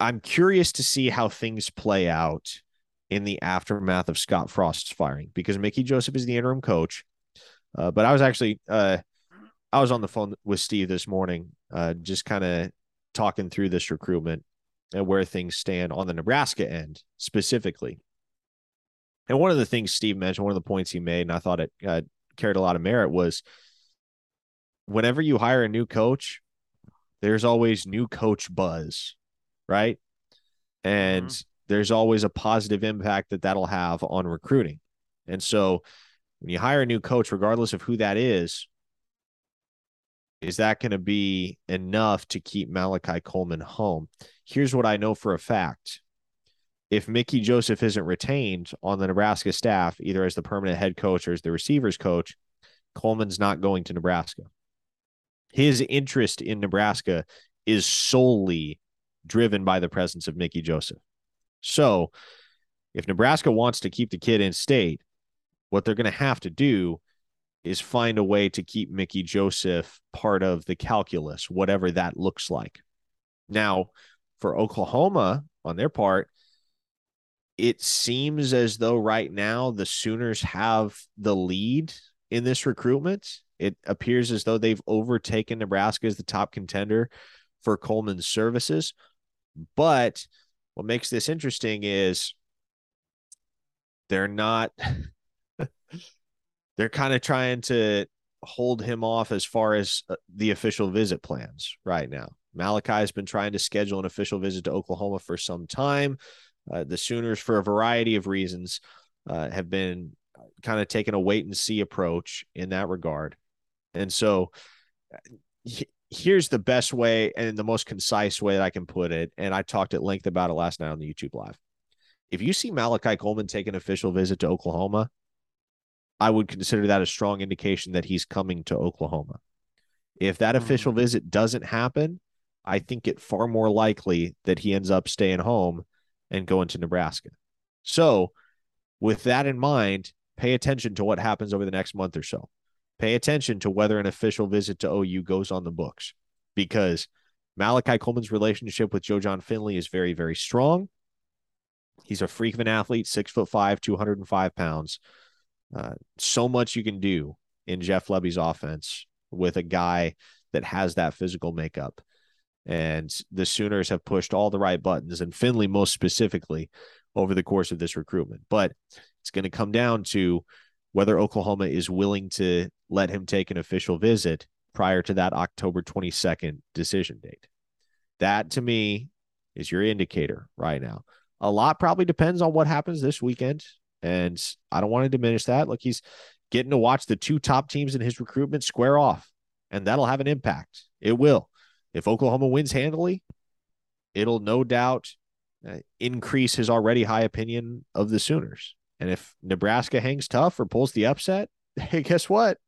I'm curious to see how things play out in the aftermath of Scott Frost's firing because Mickey Joseph is the interim coach. Uh, but I was actually uh, I was on the phone with Steve this morning, uh, just kind of talking through this recruitment and where things stand on the Nebraska end specifically. And one of the things Steve mentioned, one of the points he made, and I thought it uh, carried a lot of merit, was whenever you hire a new coach, there's always new coach buzz right? And mm-hmm. there's always a positive impact that that'll have on recruiting. And so when you hire a new coach, regardless of who that is, is that going to be enough to keep Malachi Coleman home? Here's what I know for a fact. If Mickey Joseph isn't retained on the Nebraska staff, either as the permanent head coach or as the receivers coach, Coleman's not going to Nebraska. His interest in Nebraska is solely driven by the presence of Mickey Joseph. So, if Nebraska wants to keep the kid in state, what they're going to have to do is find a way to keep Mickey Joseph part of the calculus, whatever that looks like. Now, for Oklahoma on their part, it seems as though right now the Sooners have the lead in this recruitment. It appears as though they've overtaken Nebraska as the top contender for Coleman's services. But what makes this interesting is they're not they're kind of trying to hold him off as far as uh, the official visit plans right now. Malachi has been trying to schedule an official visit to Oklahoma for some time. Uh, the Sooners, for a variety of reasons, uh, have been kind of taking a wait and see approach in that regard. And so here's the best way and the most concise way that I can put it. And I talked at length about it last night on the YouTube live. If you see Malachi Coleman take an official visit to Oklahoma, I would consider that a strong indication that he's coming to Oklahoma. If that official mm-hmm. visit doesn't happen, I think it far more likely that he ends up staying home and going to Nebraska. So, with that in mind, pay attention to what happens over the next month or so. Pay attention to whether an official visit to OU goes on the books because Malachi Coleman's relationship with Joe Jon Finley is very, very strong. He's a freak of an athlete, six foot five, 205 pounds. Uh, so much you can do in Jeff Lebby's offense with a guy that has that physical makeup. And the Sooners have pushed all the right buttons, and Finley most specifically over the course of this recruitment. But it's going to come down to whether Oklahoma is willing to let him take an official visit prior to that October 22nd decision date. That to me is your indicator right now. A lot probably depends on what happens this weekend. And I don't want to diminish that. Look, he's getting to watch the two top teams in his recruitment square off, and that'll have an impact. It will. If Oklahoma wins handily, it'll no doubt uh, increase his already high opinion of the Sooners. And if Nebraska hangs tough or pulls the upset, hey, guess what?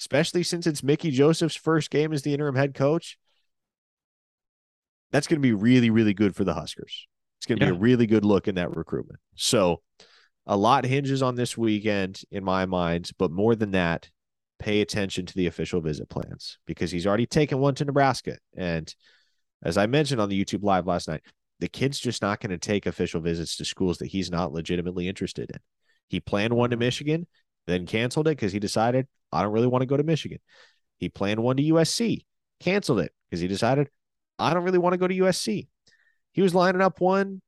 Especially since it's Mickey Joseph's first game as the interim head coach, that's going to be really, really good for the Huskers. It's going to yeah. be a really good look in that recruitment. So, a lot hinges on this weekend in my mind, but more than that, pay attention to the official visit plans because he's already taken one to Nebraska. And as I mentioned on the YouTube live last night, the kid's just not going to take official visits to schools that he's not legitimately interested in. He planned one to Michigan, then canceled it because he decided, I don't really want to go to Michigan. He planned one to USC, canceled it because he decided, I don't really want to go to USC. He was lining up one,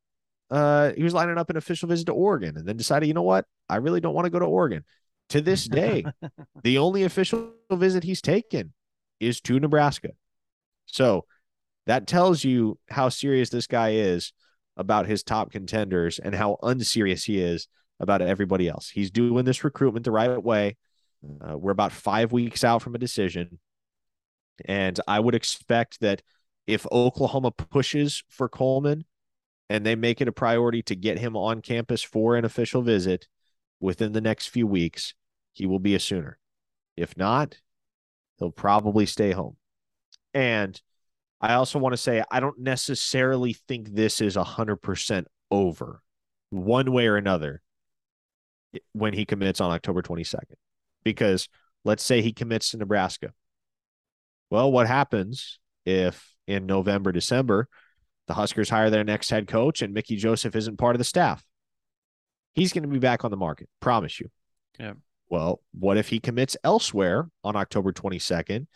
uh, he was lining up an official visit to Oregon and then decided, you know what? I really don't want to go to Oregon. To this day, the only official visit he's taken is to Nebraska. So that tells you how serious this guy is about his top contenders and how unserious he is about everybody else. He's doing this recruitment the right way. Uh, we're about five weeks out from a decision. And I would expect that if Oklahoma pushes for Coleman and they make it a priority to get him on campus for an official visit within the next few weeks, he will be a Sooner. If not, he'll probably stay home. And I also want to say I don't necessarily think this is 100% over one way or another when he commits on October 22nd. Because let's say he commits to Nebraska. Well, what happens if in November, December, the Huskers hire their next head coach and Mickey Joseph isn't part of the staff? He's going to be back on the market, promise you. Yeah. Well, what if he commits elsewhere on October 22nd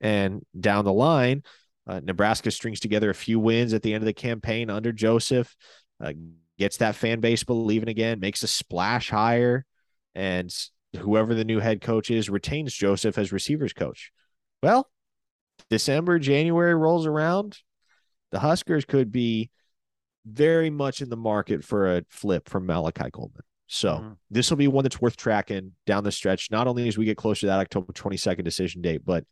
and down the line, uh, Nebraska strings together a few wins at the end of the campaign under Joseph, uh, gets that fan base believing again, makes a splash hire, and whoever the new head coach is retains Joseph as receivers coach. Well, December, January rolls around, the Huskers could be very much in the market for a flip from Malachi Coleman. So mm-hmm. this will be one that's worth tracking down the stretch, not only as we get closer to that October 22nd decision date, but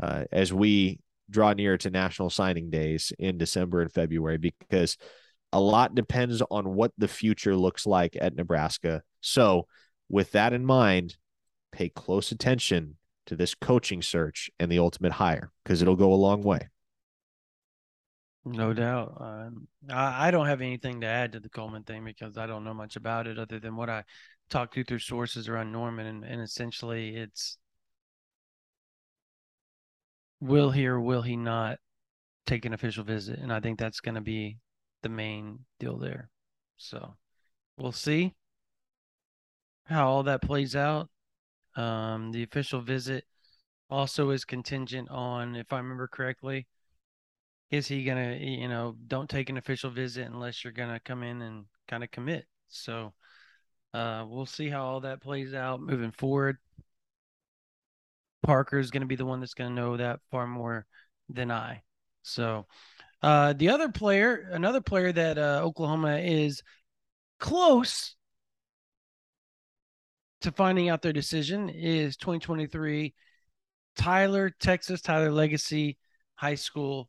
uh, as we draw near to national signing days in December and February, because a lot depends on what the future looks like at Nebraska. So, with that in mind, pay close attention to this coaching search and the ultimate hire because it'll go a long way. No doubt. Um, I, I, don't have anything to add to the Coleman thing because I don't know much about it other than what I talked to through sources around Norman. And, and essentially, it's will he or will he not take an official visit? And I think that's going to be the main deal there. So we'll see how all that plays out. Um, the official visit also is contingent on, if I remember correctly, is he gonna, you know, don't take an official visit unless you're gonna come in and kind of commit. So uh, we'll see how all that plays out moving forward. Parker is going to be the one that's to know that far more than I. So, uh, the other player, another player that uh, Oklahoma is close to finding out their decision is 2023 Tyler, Texas, Tyler Legacy High School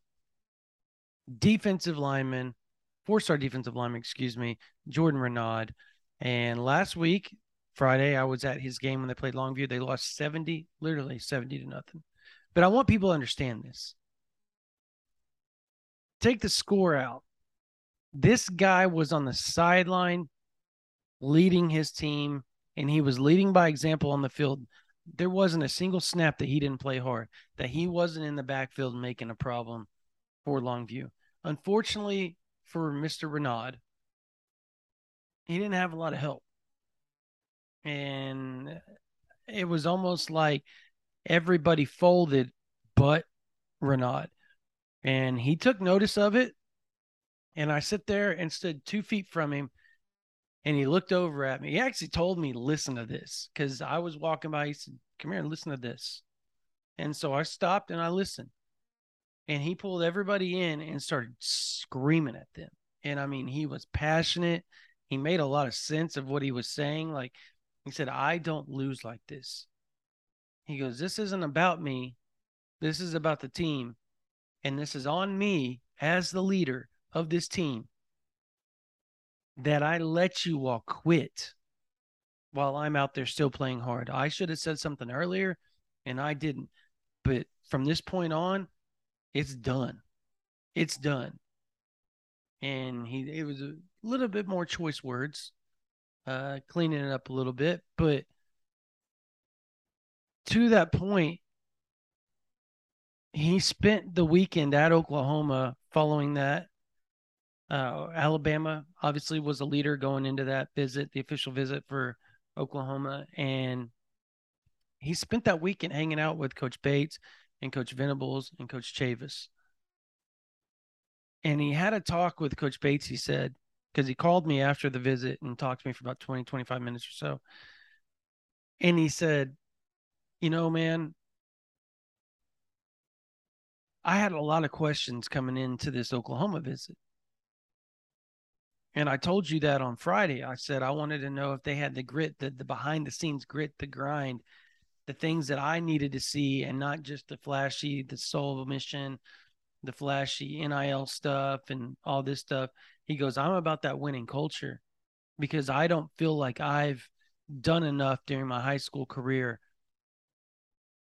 defensive lineman, four star defensive lineman, excuse me, Jordan Renaud. And last week, Friday, I was at his game when they played Longview. They lost 70, literally 70 to nothing. But I want people to understand this. Take the score out. This guy was on the sideline leading his team, and he was leading by example on the field. There wasn't a single snap that he didn't play hard, that he wasn't in the backfield making a problem for Longview. Unfortunately for Mr. Renaud, he didn't have a lot of help. And it was almost like everybody folded but Renaud. And he took notice of it. And I sit there and stood two feet from him. And he looked over at me. He actually told me, listen to this. Because I was walking by. He said, Come here and listen to this. And so I stopped and I listened. And he pulled everybody in and started screaming at them. And I mean, he was passionate. He made a lot of sense of what he was saying. Like he said, I don't lose like this. He goes, This isn't about me. This is about the team. And this is on me as the leader of this team that I let you all quit while I'm out there still playing hard. I should have said something earlier and I didn't. But from this point on, it's done. It's done. And he it was a little bit more choice words, uh, cleaning it up a little bit, but to that point, he spent the weekend at Oklahoma following that. Uh, Alabama obviously was a leader going into that visit, the official visit for Oklahoma. And he spent that weekend hanging out with Coach Bates and Coach Venables and Coach Chavis. And he had a talk with Coach Bates, he said, because he called me after the visit and talked to me for about 20, 25 minutes or so. And he said, You know, man, I had a lot of questions coming into this Oklahoma visit. And I told you that on Friday. I said I wanted to know if they had the grit, the, the behind the scenes grit, the grind, the things that I needed to see, and not just the flashy, the soul of a mission, the flashy NIL stuff and all this stuff. He goes, I'm about that winning culture because I don't feel like I've done enough during my high school career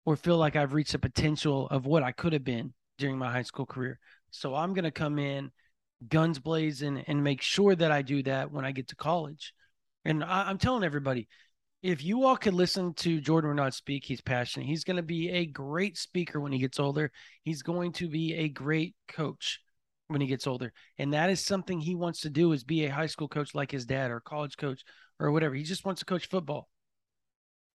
or feel like I've reached the potential of what I could have been during my high school career. So I'm going to come in guns blazing and make sure that I do that when I get to college. And I, am telling everybody, if you all could listen to Jordan Renaud speak, he's passionate. He's going to be a great speaker when he gets older. He's going to be a great coach when he gets older. And that is something he wants to do is be a high school coach like his dad or college coach or whatever. He just wants to coach football.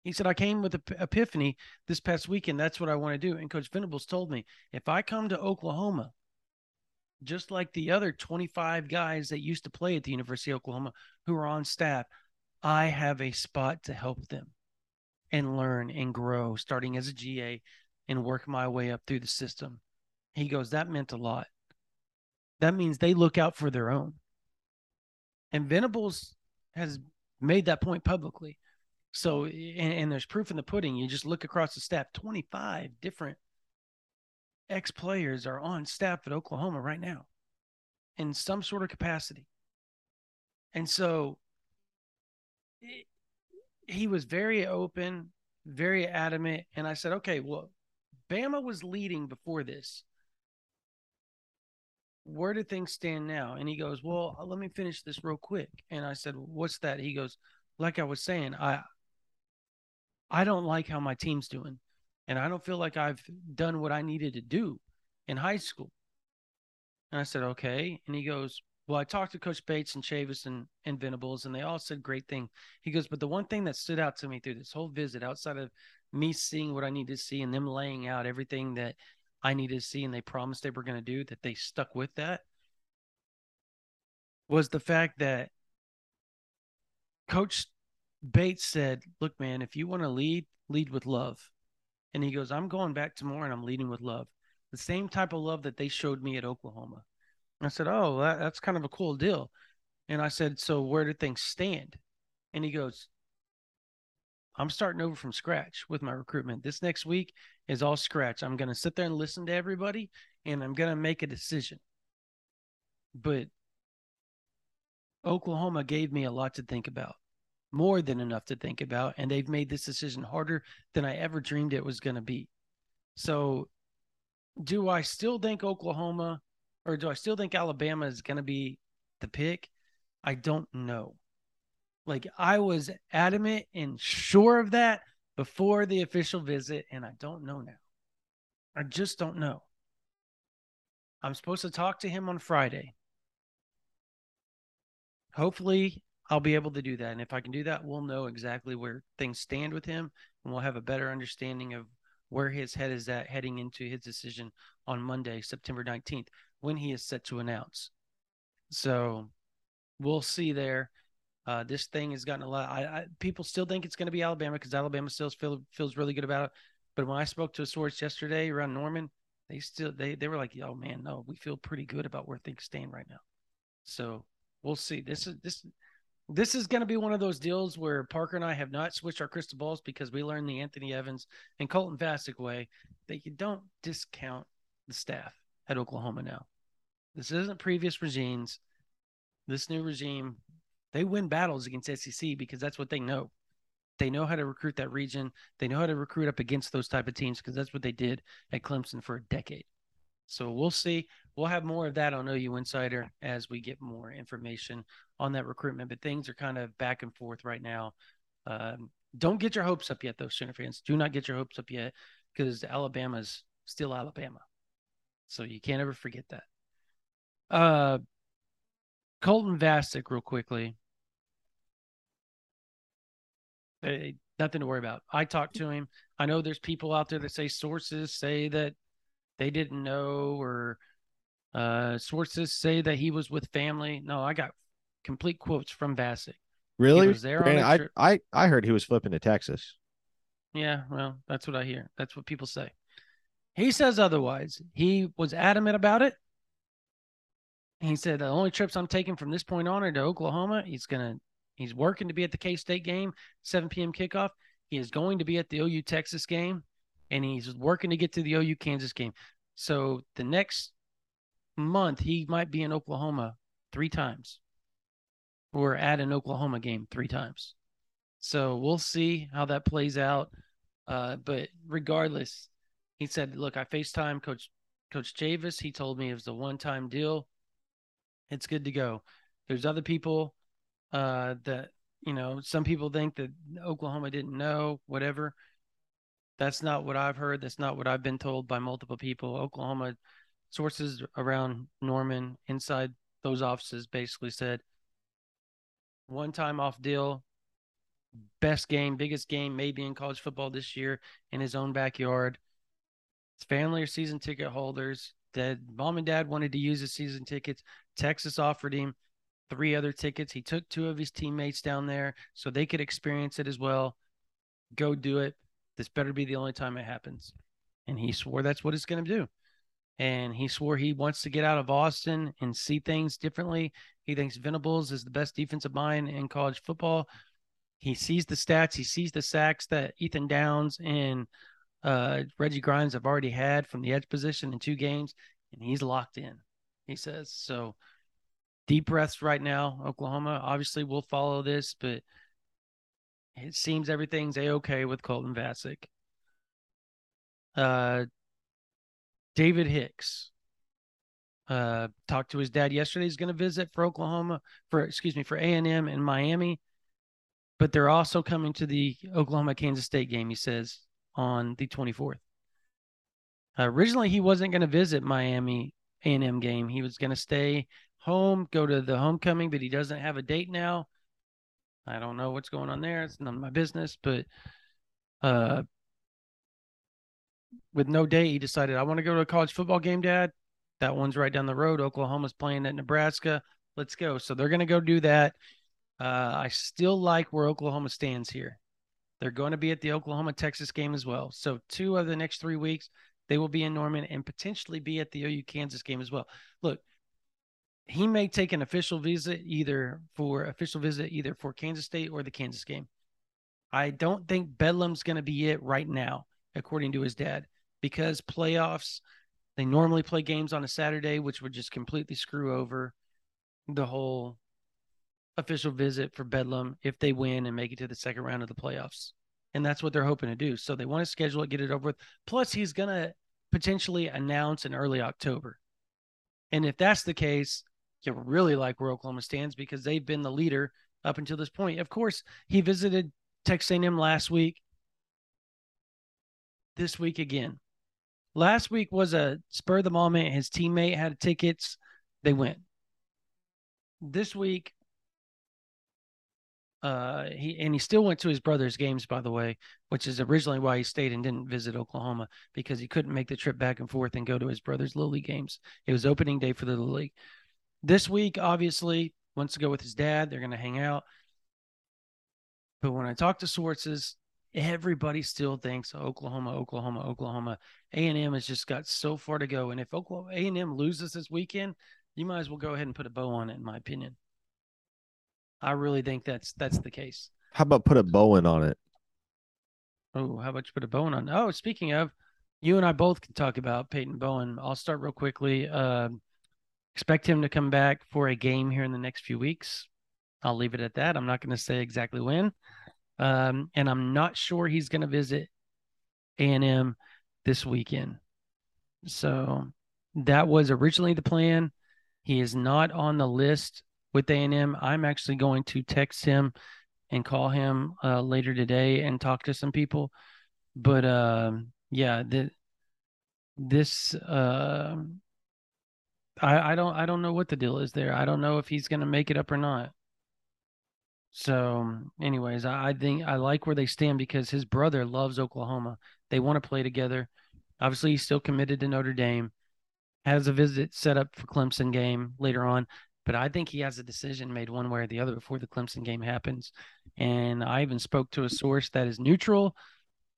He said, I came with an epiphany this past weekend. That's what I want to do. And Coach Venables told me if I come to Oklahoma, just like the other 25 guys that used to play at the University of Oklahoma who are on staff, I have a spot to help them and learn and grow, starting as a GA and work my way up through the system. He goes, That meant a lot. That means they look out for their own. And Venables has made that point publicly. So, and, and, there's proof in the pudding. You just look across the staff 25 different ex players are on staff at Oklahoma right now in some sort of capacity. And so he was very open, very adamant. And I said, okay, well, Bama was leading before this. Where do things stand now? And he goes, well, uh, let me finish this real quick. And I said, what's that? He goes, like I was saying, I I don't like how my team's doing. And I don't feel like I've done what I needed to do in high school. And I said, okay. And he goes, well, I talked to Coach Bates and Chavis and, and Venables, and they all said great thing. He goes, but the one thing that stood out to me through this whole visit, outside of me seeing what I need to see and them laying out everything that I needed to see and they promised they were going to do, that they stuck with that, was the fact that Coach Bates said, Look, man, if you want to lead, lead with love. And he goes, I'm going back tomorrow and I'm leading with love. The same type of love that they showed me at Oklahoma. I said, Oh, that, that's kind of a cool deal. And I said, So where do things stand? And he goes, I'm starting over from scratch with my recruitment. This next week is all scratch. I'm going to sit there and listen to everybody and I'm going to make a decision. But Oklahoma gave me a lot to think about more than enough to think about. And they've made this decision harder than I ever dreamed it was going to be. So, do I still think Oklahoma or do I still think Alabama is going to be the pick? I don't know. Like I was adamant and sure of that before the official visit, and I don't know now. I just don't know. I'm supposed to talk to him on Friday. Hopefully, I'll be able to do that. And if I can do that, we'll know exactly where things stand with him and we'll have a better understanding of where his head is at heading into his decision on Monday, September 19th, when he is set to announce. So we'll see there. Uh, this thing has gotten a lot. I, I people still think it's going to be Alabama because Alabama still feel, feels really good about it. But when I spoke to a source yesterday around Norman, they still they they were like, "Oh man, no, we feel pretty good about where things stand right now." So we'll see. This is this this is going to be one of those deals where Parker and I have not switched our crystal balls because we learned the Anthony Evans and Colton Vasek way that you don't discount the staff at Oklahoma now. This isn't previous regimes. This new regime, they win battles against SEC because that's what they know. They know how to recruit that region. They know how to recruit up against those type of teams because that's what they did at Clemson for a decade. So we'll see. We'll have more of that on OU Insider as we get more information on that recruitment. But things are kind of back and forth right now. Um, don't get your hopes up yet, though, Sooner fans. Do not get your hopes up yet because Alabama's still Alabama. So you can't ever forget that. Uh, Colton Vasek, real quickly. Hey, nothing to worry about. I talked to him. I know there's people out there that say sources say that they didn't know or uh, sources say that he was with family. No, I got complete quotes from Vasek. Really? Was Brandon, I, I I heard he was flipping to Texas. Yeah, well, that's what I hear. That's what people say. He says otherwise. He was adamant about it. He said the only trips I'm taking from this point on are to Oklahoma. He's gonna he's working to be at the K State game, 7 p.m. kickoff. He is going to be at the OU Texas game and he's working to get to the OU Kansas game. So the next month he might be in Oklahoma three times or at an Oklahoma game three times. So we'll see how that plays out. Uh, but regardless, he said, "Look, I FaceTime Coach Coach Chavis. He told me it was a one-time deal. It's good to go. There's other people uh, that you know. Some people think that Oklahoma didn't know, whatever. That's not what I've heard. That's not what I've been told by multiple people. Oklahoma sources around Norman inside those offices basically said one time off deal, best game, biggest game maybe in college football this year in his own backyard. His family or season ticket holders. Dad, mom and dad wanted to use the season tickets. Texas offered him three other tickets. He took two of his teammates down there so they could experience it as well. Go do it. This better be the only time it happens. And he swore that's what it's going to do. And he swore he wants to get out of Austin and see things differently. He thinks Venables is the best defensive mind in college football. He sees the stats, he sees the sacks that Ethan Downs and uh, Reggie Grimes have already had from the edge position in two games, and he's locked in, he says. So deep breaths right now. Oklahoma obviously we'll follow this, but it seems everything's a okay with Colton Vasek. Uh, David Hicks uh, talked to his dad yesterday. He's going to visit for Oklahoma for excuse me for A and M in Miami, but they're also coming to the Oklahoma Kansas State game. He says on the 24th. Uh, originally, he wasn't going to visit Miami A and M game. He was going to stay home, go to the homecoming, but he doesn't have a date now. I don't know what's going on there. It's none of my business. But uh, with no date, he decided I want to go to a college football game, Dad. That one's right down the road. Oklahoma's playing at Nebraska. Let's go. So they're going to go do that. Uh, I still like where Oklahoma stands here. They're going to be at the Oklahoma Texas game as well. So two of the next three weeks, they will be in Norman and potentially be at the OU Kansas game as well. Look, he may take an official visit either for official visit either for Kansas State or the Kansas game. I don't think Bedlam's going to be it right now, according to his dad, because playoffs they normally play games on a Saturday, which would just completely screw over the whole official visit for Bedlam if they win and make it to the second round of the playoffs. And that's what they're hoping to do. So they want to schedule it, get it over with. Plus, he's going to potentially announce in early October. And if that's the case, you really like where Oklahoma stands because they've been the leader up until this point. Of course, he visited Texas A&M last week. This week again. Last week was a spur of the moment. His teammate had tickets. They went. This week, uh, he and he still went to his brother's games, by the way, which is originally why he stayed and didn't visit Oklahoma because he couldn't make the trip back and forth and go to his brother's little league games. It was opening day for the little league. This week, obviously, wants to go with his dad. They're going to hang out. But when I talk to sources, everybody still thinks Oklahoma, Oklahoma, Oklahoma. A and M has just got so far to go, and if Oklahoma A and M loses this weekend, you might as well go ahead and put a bow on it, in my opinion. I really think that's that's the case. How about put a Bowen on it? Oh, how about you put a Bowen on? Oh, speaking of, you and I both can talk about Peyton Bowen. I'll start real quickly. Uh, expect him to come back for a game here in the next few weeks. I'll leave it at that. I'm not going to say exactly when. Um, and I'm not sure he's going to visit A&M this weekend. So that was originally the plan. He is not on the list with A&M. I'm actually going to text him and call him uh, later today and talk to some people. But uh, yeah, the, this uh, I, I don't I don't know what the deal is there. I don't know if he's going to make it up or not. So, anyways, I, I think I like where they stand because his brother loves Oklahoma. They want to play together. Obviously, he's still committed to Notre Dame. Has a visit set up for Clemson game later on, but I think he has a decision made one way or the other before the Clemson game happens. And I even spoke to a source that is neutral,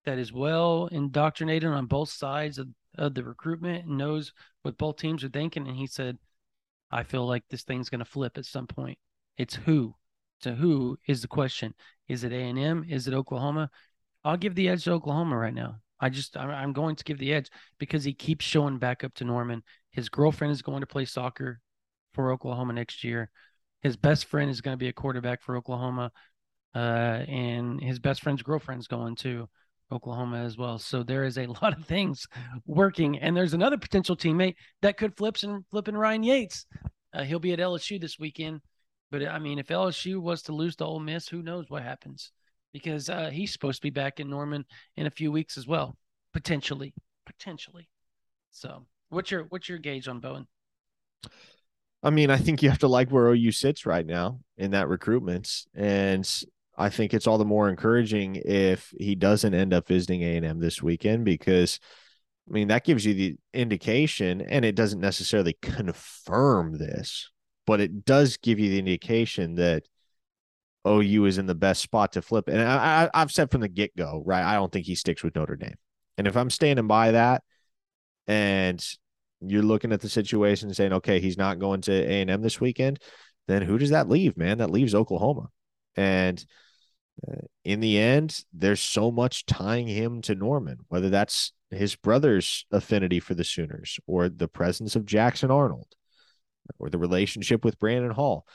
that is well indoctrinated on both sides of, of the recruitment and knows what both teams are thinking. And he said, I feel like this thing's going to flip at some point. It's who to who is the question. Is it A&M? Is it Oklahoma? I'll give the edge to Oklahoma right now. I just I'm going to give the edge because he keeps showing back up to Norman. His girlfriend is going to play soccer for Oklahoma next year. His best friend is going to be a quarterback for Oklahoma, uh, and his best friend's girlfriend's going to Oklahoma as well. So there is a lot of things working, and there's another potential teammate that could flip and flip in Ryan Yates. Uh, he'll be at LSU this weekend. But I mean, if LSU was to lose to Ole Miss, who knows what happens? Because uh, he's supposed to be back in Norman in a few weeks as well, potentially, potentially. So, what's your what's your gauge on Bowen? I mean, I think you have to like where OU sits right now in that recruitment, and I think it's all the more encouraging if he doesn't end up visiting A and M this weekend because. I mean, that gives you the indication, and it doesn't necessarily confirm this, but it does give you the indication that OU is in the best spot to flip. And I, have said from the get go, right? I don't think he sticks with Notre Dame. And if I'm standing by that, and you're looking at the situation saying, okay, he's not going to A and M this weekend, then who does that leave, man? That leaves Oklahoma. And uh, in the end, there's so much tying him to Norman, whether that's his brother's affinity for the Sooners or the presence of Jackson Arnold or the relationship with Brandon Hall.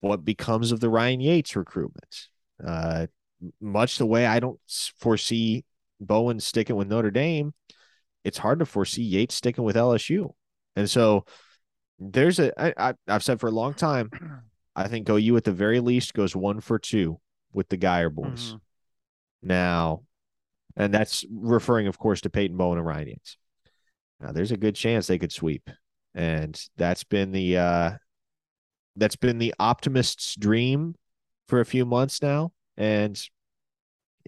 What becomes of the Ryan Yates recruitment? Uh, much the way I don't foresee Bowen sticking with Notre Dame, it's hard to foresee Yates sticking with LSU. And so there's a I, I, I've said for a long time, I think OU at the very least goes one for two with the Guyer boys. Mm-hmm. Now, and that's referring, of course, to Peyton Bowen and Ryan Yates. Now, there's a good chance they could sweep and that's been the uh that's been the optimist's dream for a few months now and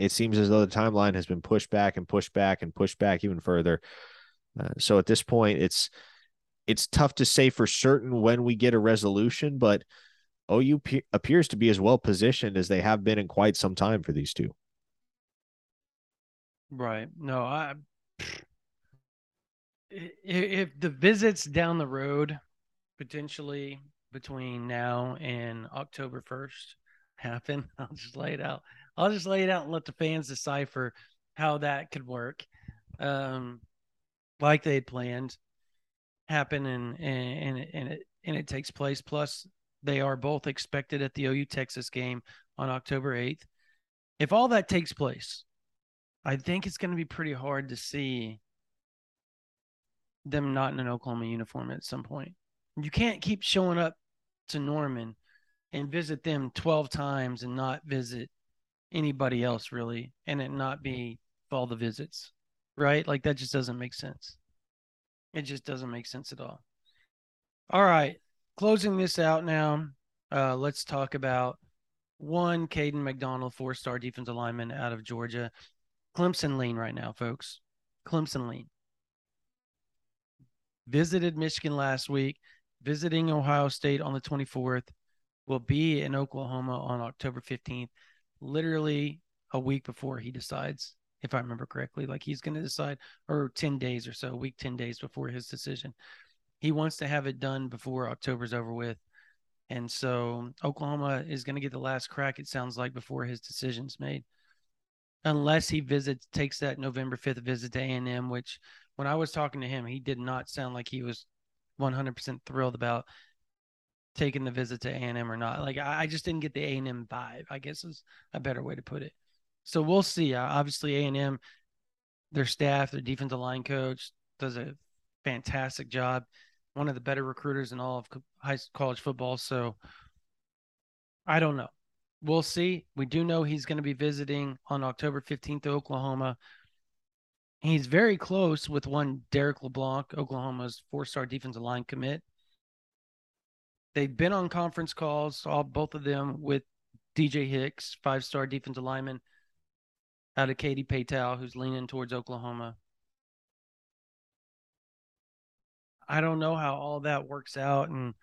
it seems as though the timeline has been pushed back and pushed back and pushed back even further. Uh, so at this point it's it's tough to say for certain when we get a resolution but OU p- appears to be as well positioned as they have been in quite some time for these two. Right. No i if the visits down the road potentially between now and October 1st happen, I'll just lay it out. I'll just lay it out and let the fans decipher how that could work. Um, like they had planned happen and and and, and it and it takes place. Plus, they are both expected at the OU Texas game on October 8th. If all that takes place, I think it's going to be pretty hard to see them not in an Oklahoma uniform at some point. You can't keep showing up to Norman and visit them 12 times and not visit anybody else really and it not be all the visits, right? Like that just doesn't make sense. It just doesn't make sense at all. All right, closing this out now. Uh, let's talk about one Kayden McDonald, four star defensive lineman out of Georgia. Clemson lean right now, folks. Clemson lean. Visited Michigan last week, visiting Ohio State on the 24th, will be in Oklahoma on October 15th, literally a week before he decides, if I remember correctly. Like he's going to decide, or 10 days or so, week 10 days before his decision. He wants to have it done before October's over with. And so Oklahoma is going to get the last crack, it sounds like, before his decision's made. Unless he visits, takes that November 5th visit to A&M, which when I was talking to him, he did not sound like he was 100% thrilled about taking the visit to A&M or not. Like I, just didn't get the A&M vibe, I guess is a better way to put it. So we'll see. Uh, obviously A&M, their staff, their defensive line coach does a fantastic job one of the better recruiters in all of high college football. So I don't know. We'll see. We do know he's going to be visiting on October 15th to Oklahoma. He's very close with one Derrick LeBlanc, Oklahoma's four-star defensive line commit. They've been on conference calls, all both of them with DJ Hicks, five-star defensive lineman out of Katy Paetow, who's leaning towards Oklahoma. I don't know how all that works out and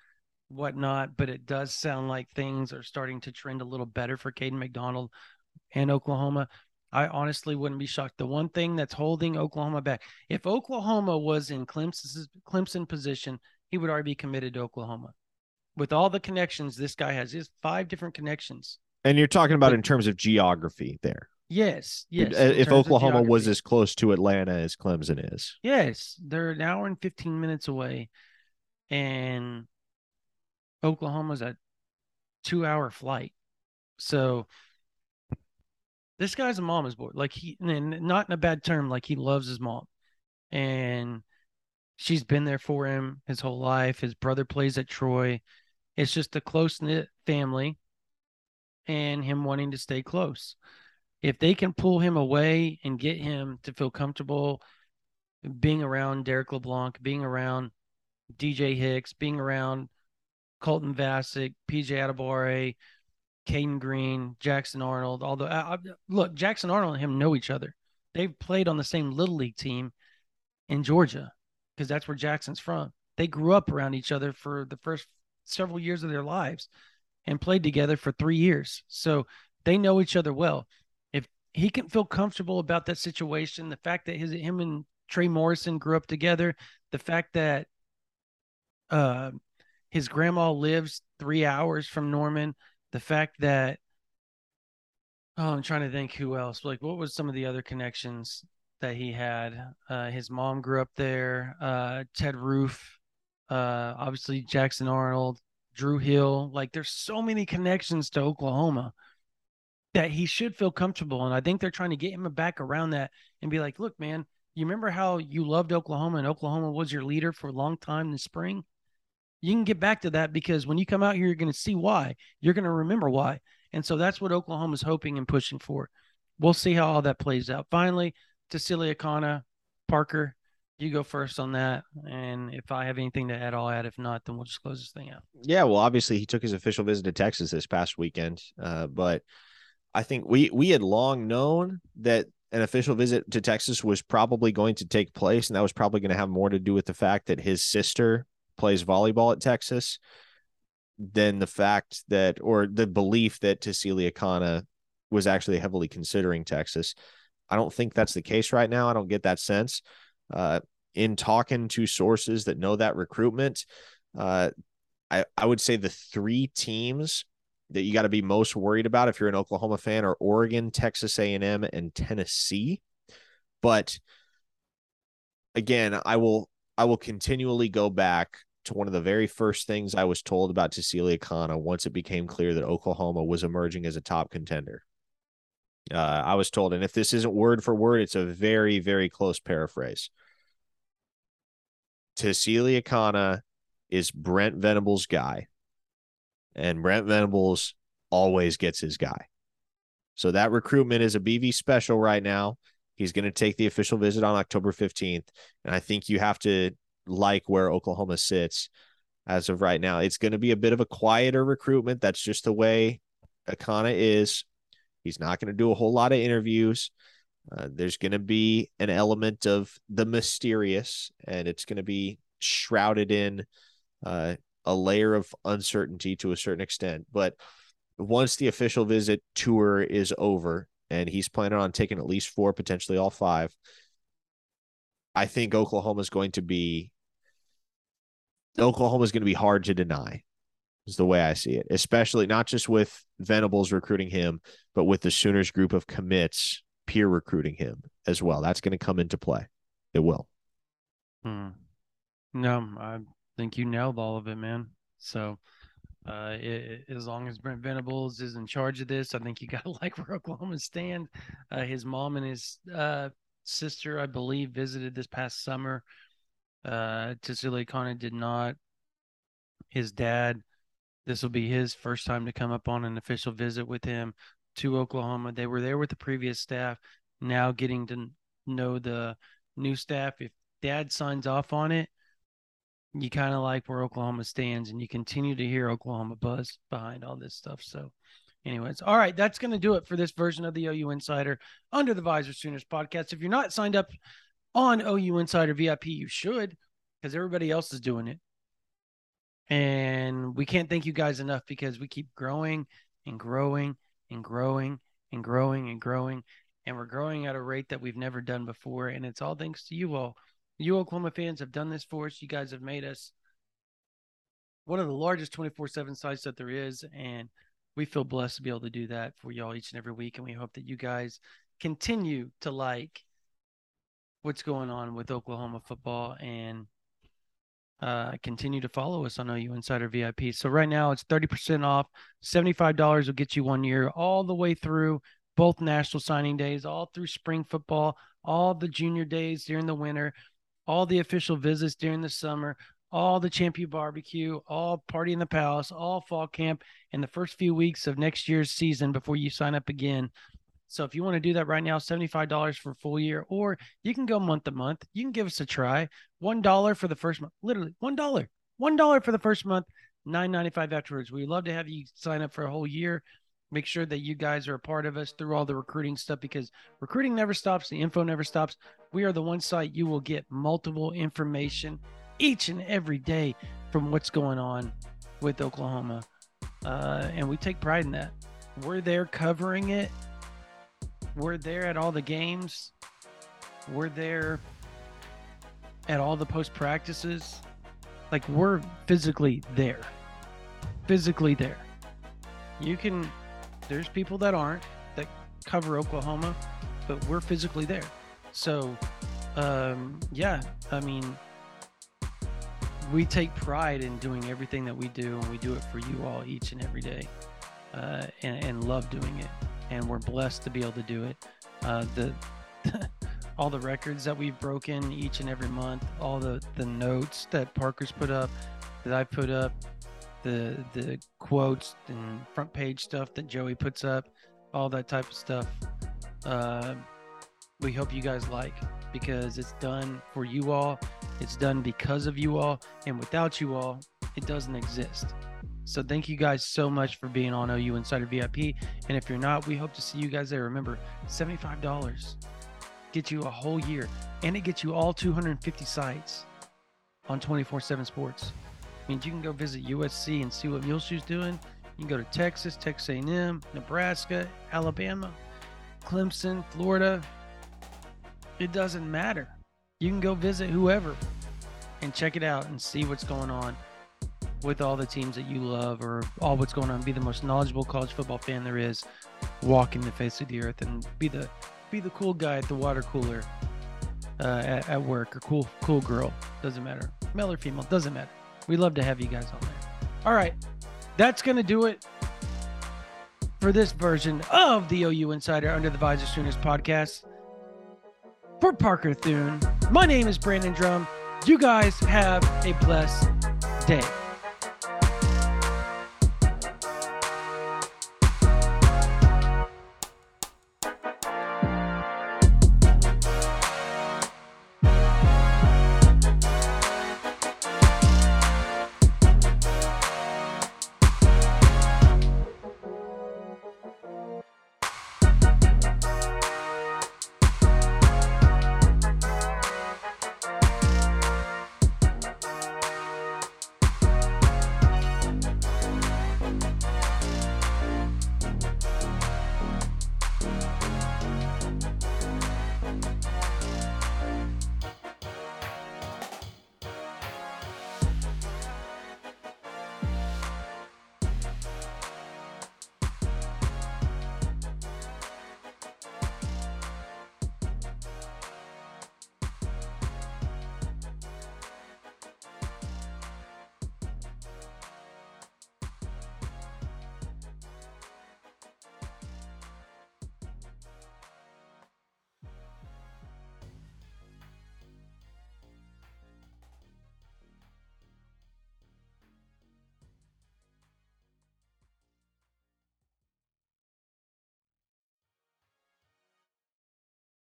whatnot, but it does sound like things are starting to trend a little better for Kayden McDonald and Oklahoma. I honestly wouldn't be shocked. The one thing that's holding Oklahoma back, if Oklahoma was in Clemson's Clemson position, he would already be committed to Oklahoma. With all the connections this guy has, is five different connections. And you're talking about but, in terms of geography there. Yes, yes. Uh, if Oklahoma was as close to Atlanta as Clemson is. Yes, they're an hour and 15 minutes away. And Oklahoma's a two hour flight. So this guy's a mama's boy. Like he, and not in a bad term, like he loves his mom. And she's been there for him his whole life. His brother plays at Troy. It's just a close knit family and him wanting to stay close if they can pull him away and get him to feel comfortable being around Derrick LeBlanc, being around DJ Hicks, being around Colton Vasek, PJ Adebawore, Caden Green, Jackson Arnold. Although, uh, look, Jackson Arnold and him know each other. They've played on the same little league team in Georgia because that's where Jackson's from. They grew up around each other for the first several years of their lives and played together for three years. So they know each other well If he can feel comfortable about that situation. The fact that his him and Trey Morrison grew up together, the fact that uh, his grandma lives three hours from Norman, the fact that oh, I'm trying to think who else. Like, what was some of the other connections that he had? Uh, his mom grew up there. Uh, Ted Roof, uh, obviously Jackson Arnold, Drew Hill. Like, there's so many connections to Oklahoma that he should feel comfortable. And I think they're trying to get him back around that and be like, look, man, you remember how you loved Oklahoma and Oklahoma was your leader for a long time in the spring? You can get back to that because when you come out here, you're going to see why. You're going to remember why. And so that's what Oklahoma's hoping and pushing for. We'll see how all that plays out. Finally, Tausili Akana, Parker, you go first on that. And if I have anything to add, I'll add. If not, then we'll just close this thing out. Yeah, well, obviously he took his official visit to Texas this past weekend. Uh, but I think we we had long known that an official visit to Texas was probably going to take place, and that was probably going to have more to do with the fact that his sister plays volleyball at Texas than the fact that or the belief that Tausili Akana was actually heavily considering Texas. I don't think that's the case right now. I don't get that sense. Uh, in talking to sources that know that recruitment, uh, I, I would say the three teams that you got to be most worried about if you're an Oklahoma fan are Oregon, Texas A&M, and Tennessee. But again, I will I will continually go back to one of the very first things I was told about Tausili Akana once it became clear that Oklahoma was emerging as a top contender. Uh, I was told, and if this isn't word for word, it's a very, very close paraphrase. Tausili Akana is Brent Venables' guy and Brent Venables always gets his guy. So that recruitment is a BV special right now. He's going to take the official visit on October 15th. And I think you have to like where Oklahoma sits as of right now. It's going to be a bit of a quieter recruitment. That's just the way Akana is. He's not going to do a whole lot of interviews. Uh, there's going to be an element of the mysterious, and it's going to be shrouded in uh, a layer of uncertainty to a certain extent. But once the official visit tour is over, and he's planning on taking at least four, potentially all five, I think Oklahoma is going to be Oklahoma is going to be hard to deny. Is the way I see it, especially not just with Venables recruiting him, but with the Sooners group of commits peer recruiting him as well. That's going to come into play. It will. Hmm. No, I think you nailed all of it, man. So, uh, it, as long as Brent Venables is in charge of this, I think you got to like where Oklahoma stand. Uh, his mom and his uh, sister, I believe, visited this past summer. Uh, Tausili Akana did not. His dad, this will be his first time to come up on an official visit with him to Oklahoma. They were there with the previous staff, now getting to know the new staff. If dad signs off on it, you kind of like where Oklahoma stands and you continue to hear Oklahoma buzz behind all this stuff. So, anyways, all right, that's going to do it for this version of the OU Insider under the Visor Sooners podcast. If you're not signed up on OU Insider VIP, you should because everybody else is doing it. And we can't thank you guys enough because we keep growing and growing and growing and growing and growing. And we're growing at a rate that we've never done before. And it's all thanks to you all. You Oklahoma fans have done this for us. You guys have made us one of the largest 24 7 sites that there is. And we feel blessed to be able to do that for y'all each and every week. And we hope that you guys continue to like what's going on with Oklahoma football and uh, continue to follow us on OU Insider VIP. So right now it's 30% off. $75 will get you one year all the way through both national signing days, all through spring football, all the junior days during the winter, all the official visits during the summer, all the champion barbecue, all party in the palace, all fall camp, and the first few weeks of next year's season before you sign up again. So if you want to do that right now, $75 for a full year, or you can go month to month. You can give us a try. $1 for the first month. Literally $1. $1 for the first month, $9.95 afterwards. We'd love to have you sign up for a whole year. Make sure that you guys are a part of us through all the recruiting stuff because recruiting never stops. The info never stops. We are the one site you will get multiple information each and every day from what's going on with Oklahoma. Uh, and we take pride in that. We're there covering it we're there at all the games. We're there at all the post practices. Like we're physically there. Physically there. You can there's people that aren't that cover Oklahoma, but we're physically there. So um yeah, I mean we take pride in doing everything that we do and we do it for you all each and every day. Uh, and, and love doing it and we're blessed to be able to do it. Uh, the all the records that we've broken each and every month, all the the notes that Parker's put up, that I put up, the the quotes and front page stuff that Joey puts up, all that type of stuff. Uh, we hope you guys like because it's done for you all. It's done because of you all, and without you all, it doesn't exist. So thank you guys so much for being on OU Insider VIP. And if you're not, we hope to see you guys there. Remember, $75 gets you a whole year and it gets you all 250 sites on 24-7 sports. I mean, you can go visit USC and see what Muleshoe's doing. You can go to Texas, Texas A&M, Nebraska, Alabama, Clemson, Florida. It doesn't matter. You can go visit whoever and check it out and see what's going on with all the teams that you love or all what's going on. Be the most knowledgeable college football fan there is, walking the face of the earth, and be the be the cool guy at the water cooler uh, at, at work or cool cool girl. Doesn't matter, male or female, doesn't matter. We love to have you guys on there. All right, that's gonna do it for this version of the OU Insider Under the Visor Sooners podcast. For Parker Thune, my name is Brandon Drumm. You guys have a blessed day.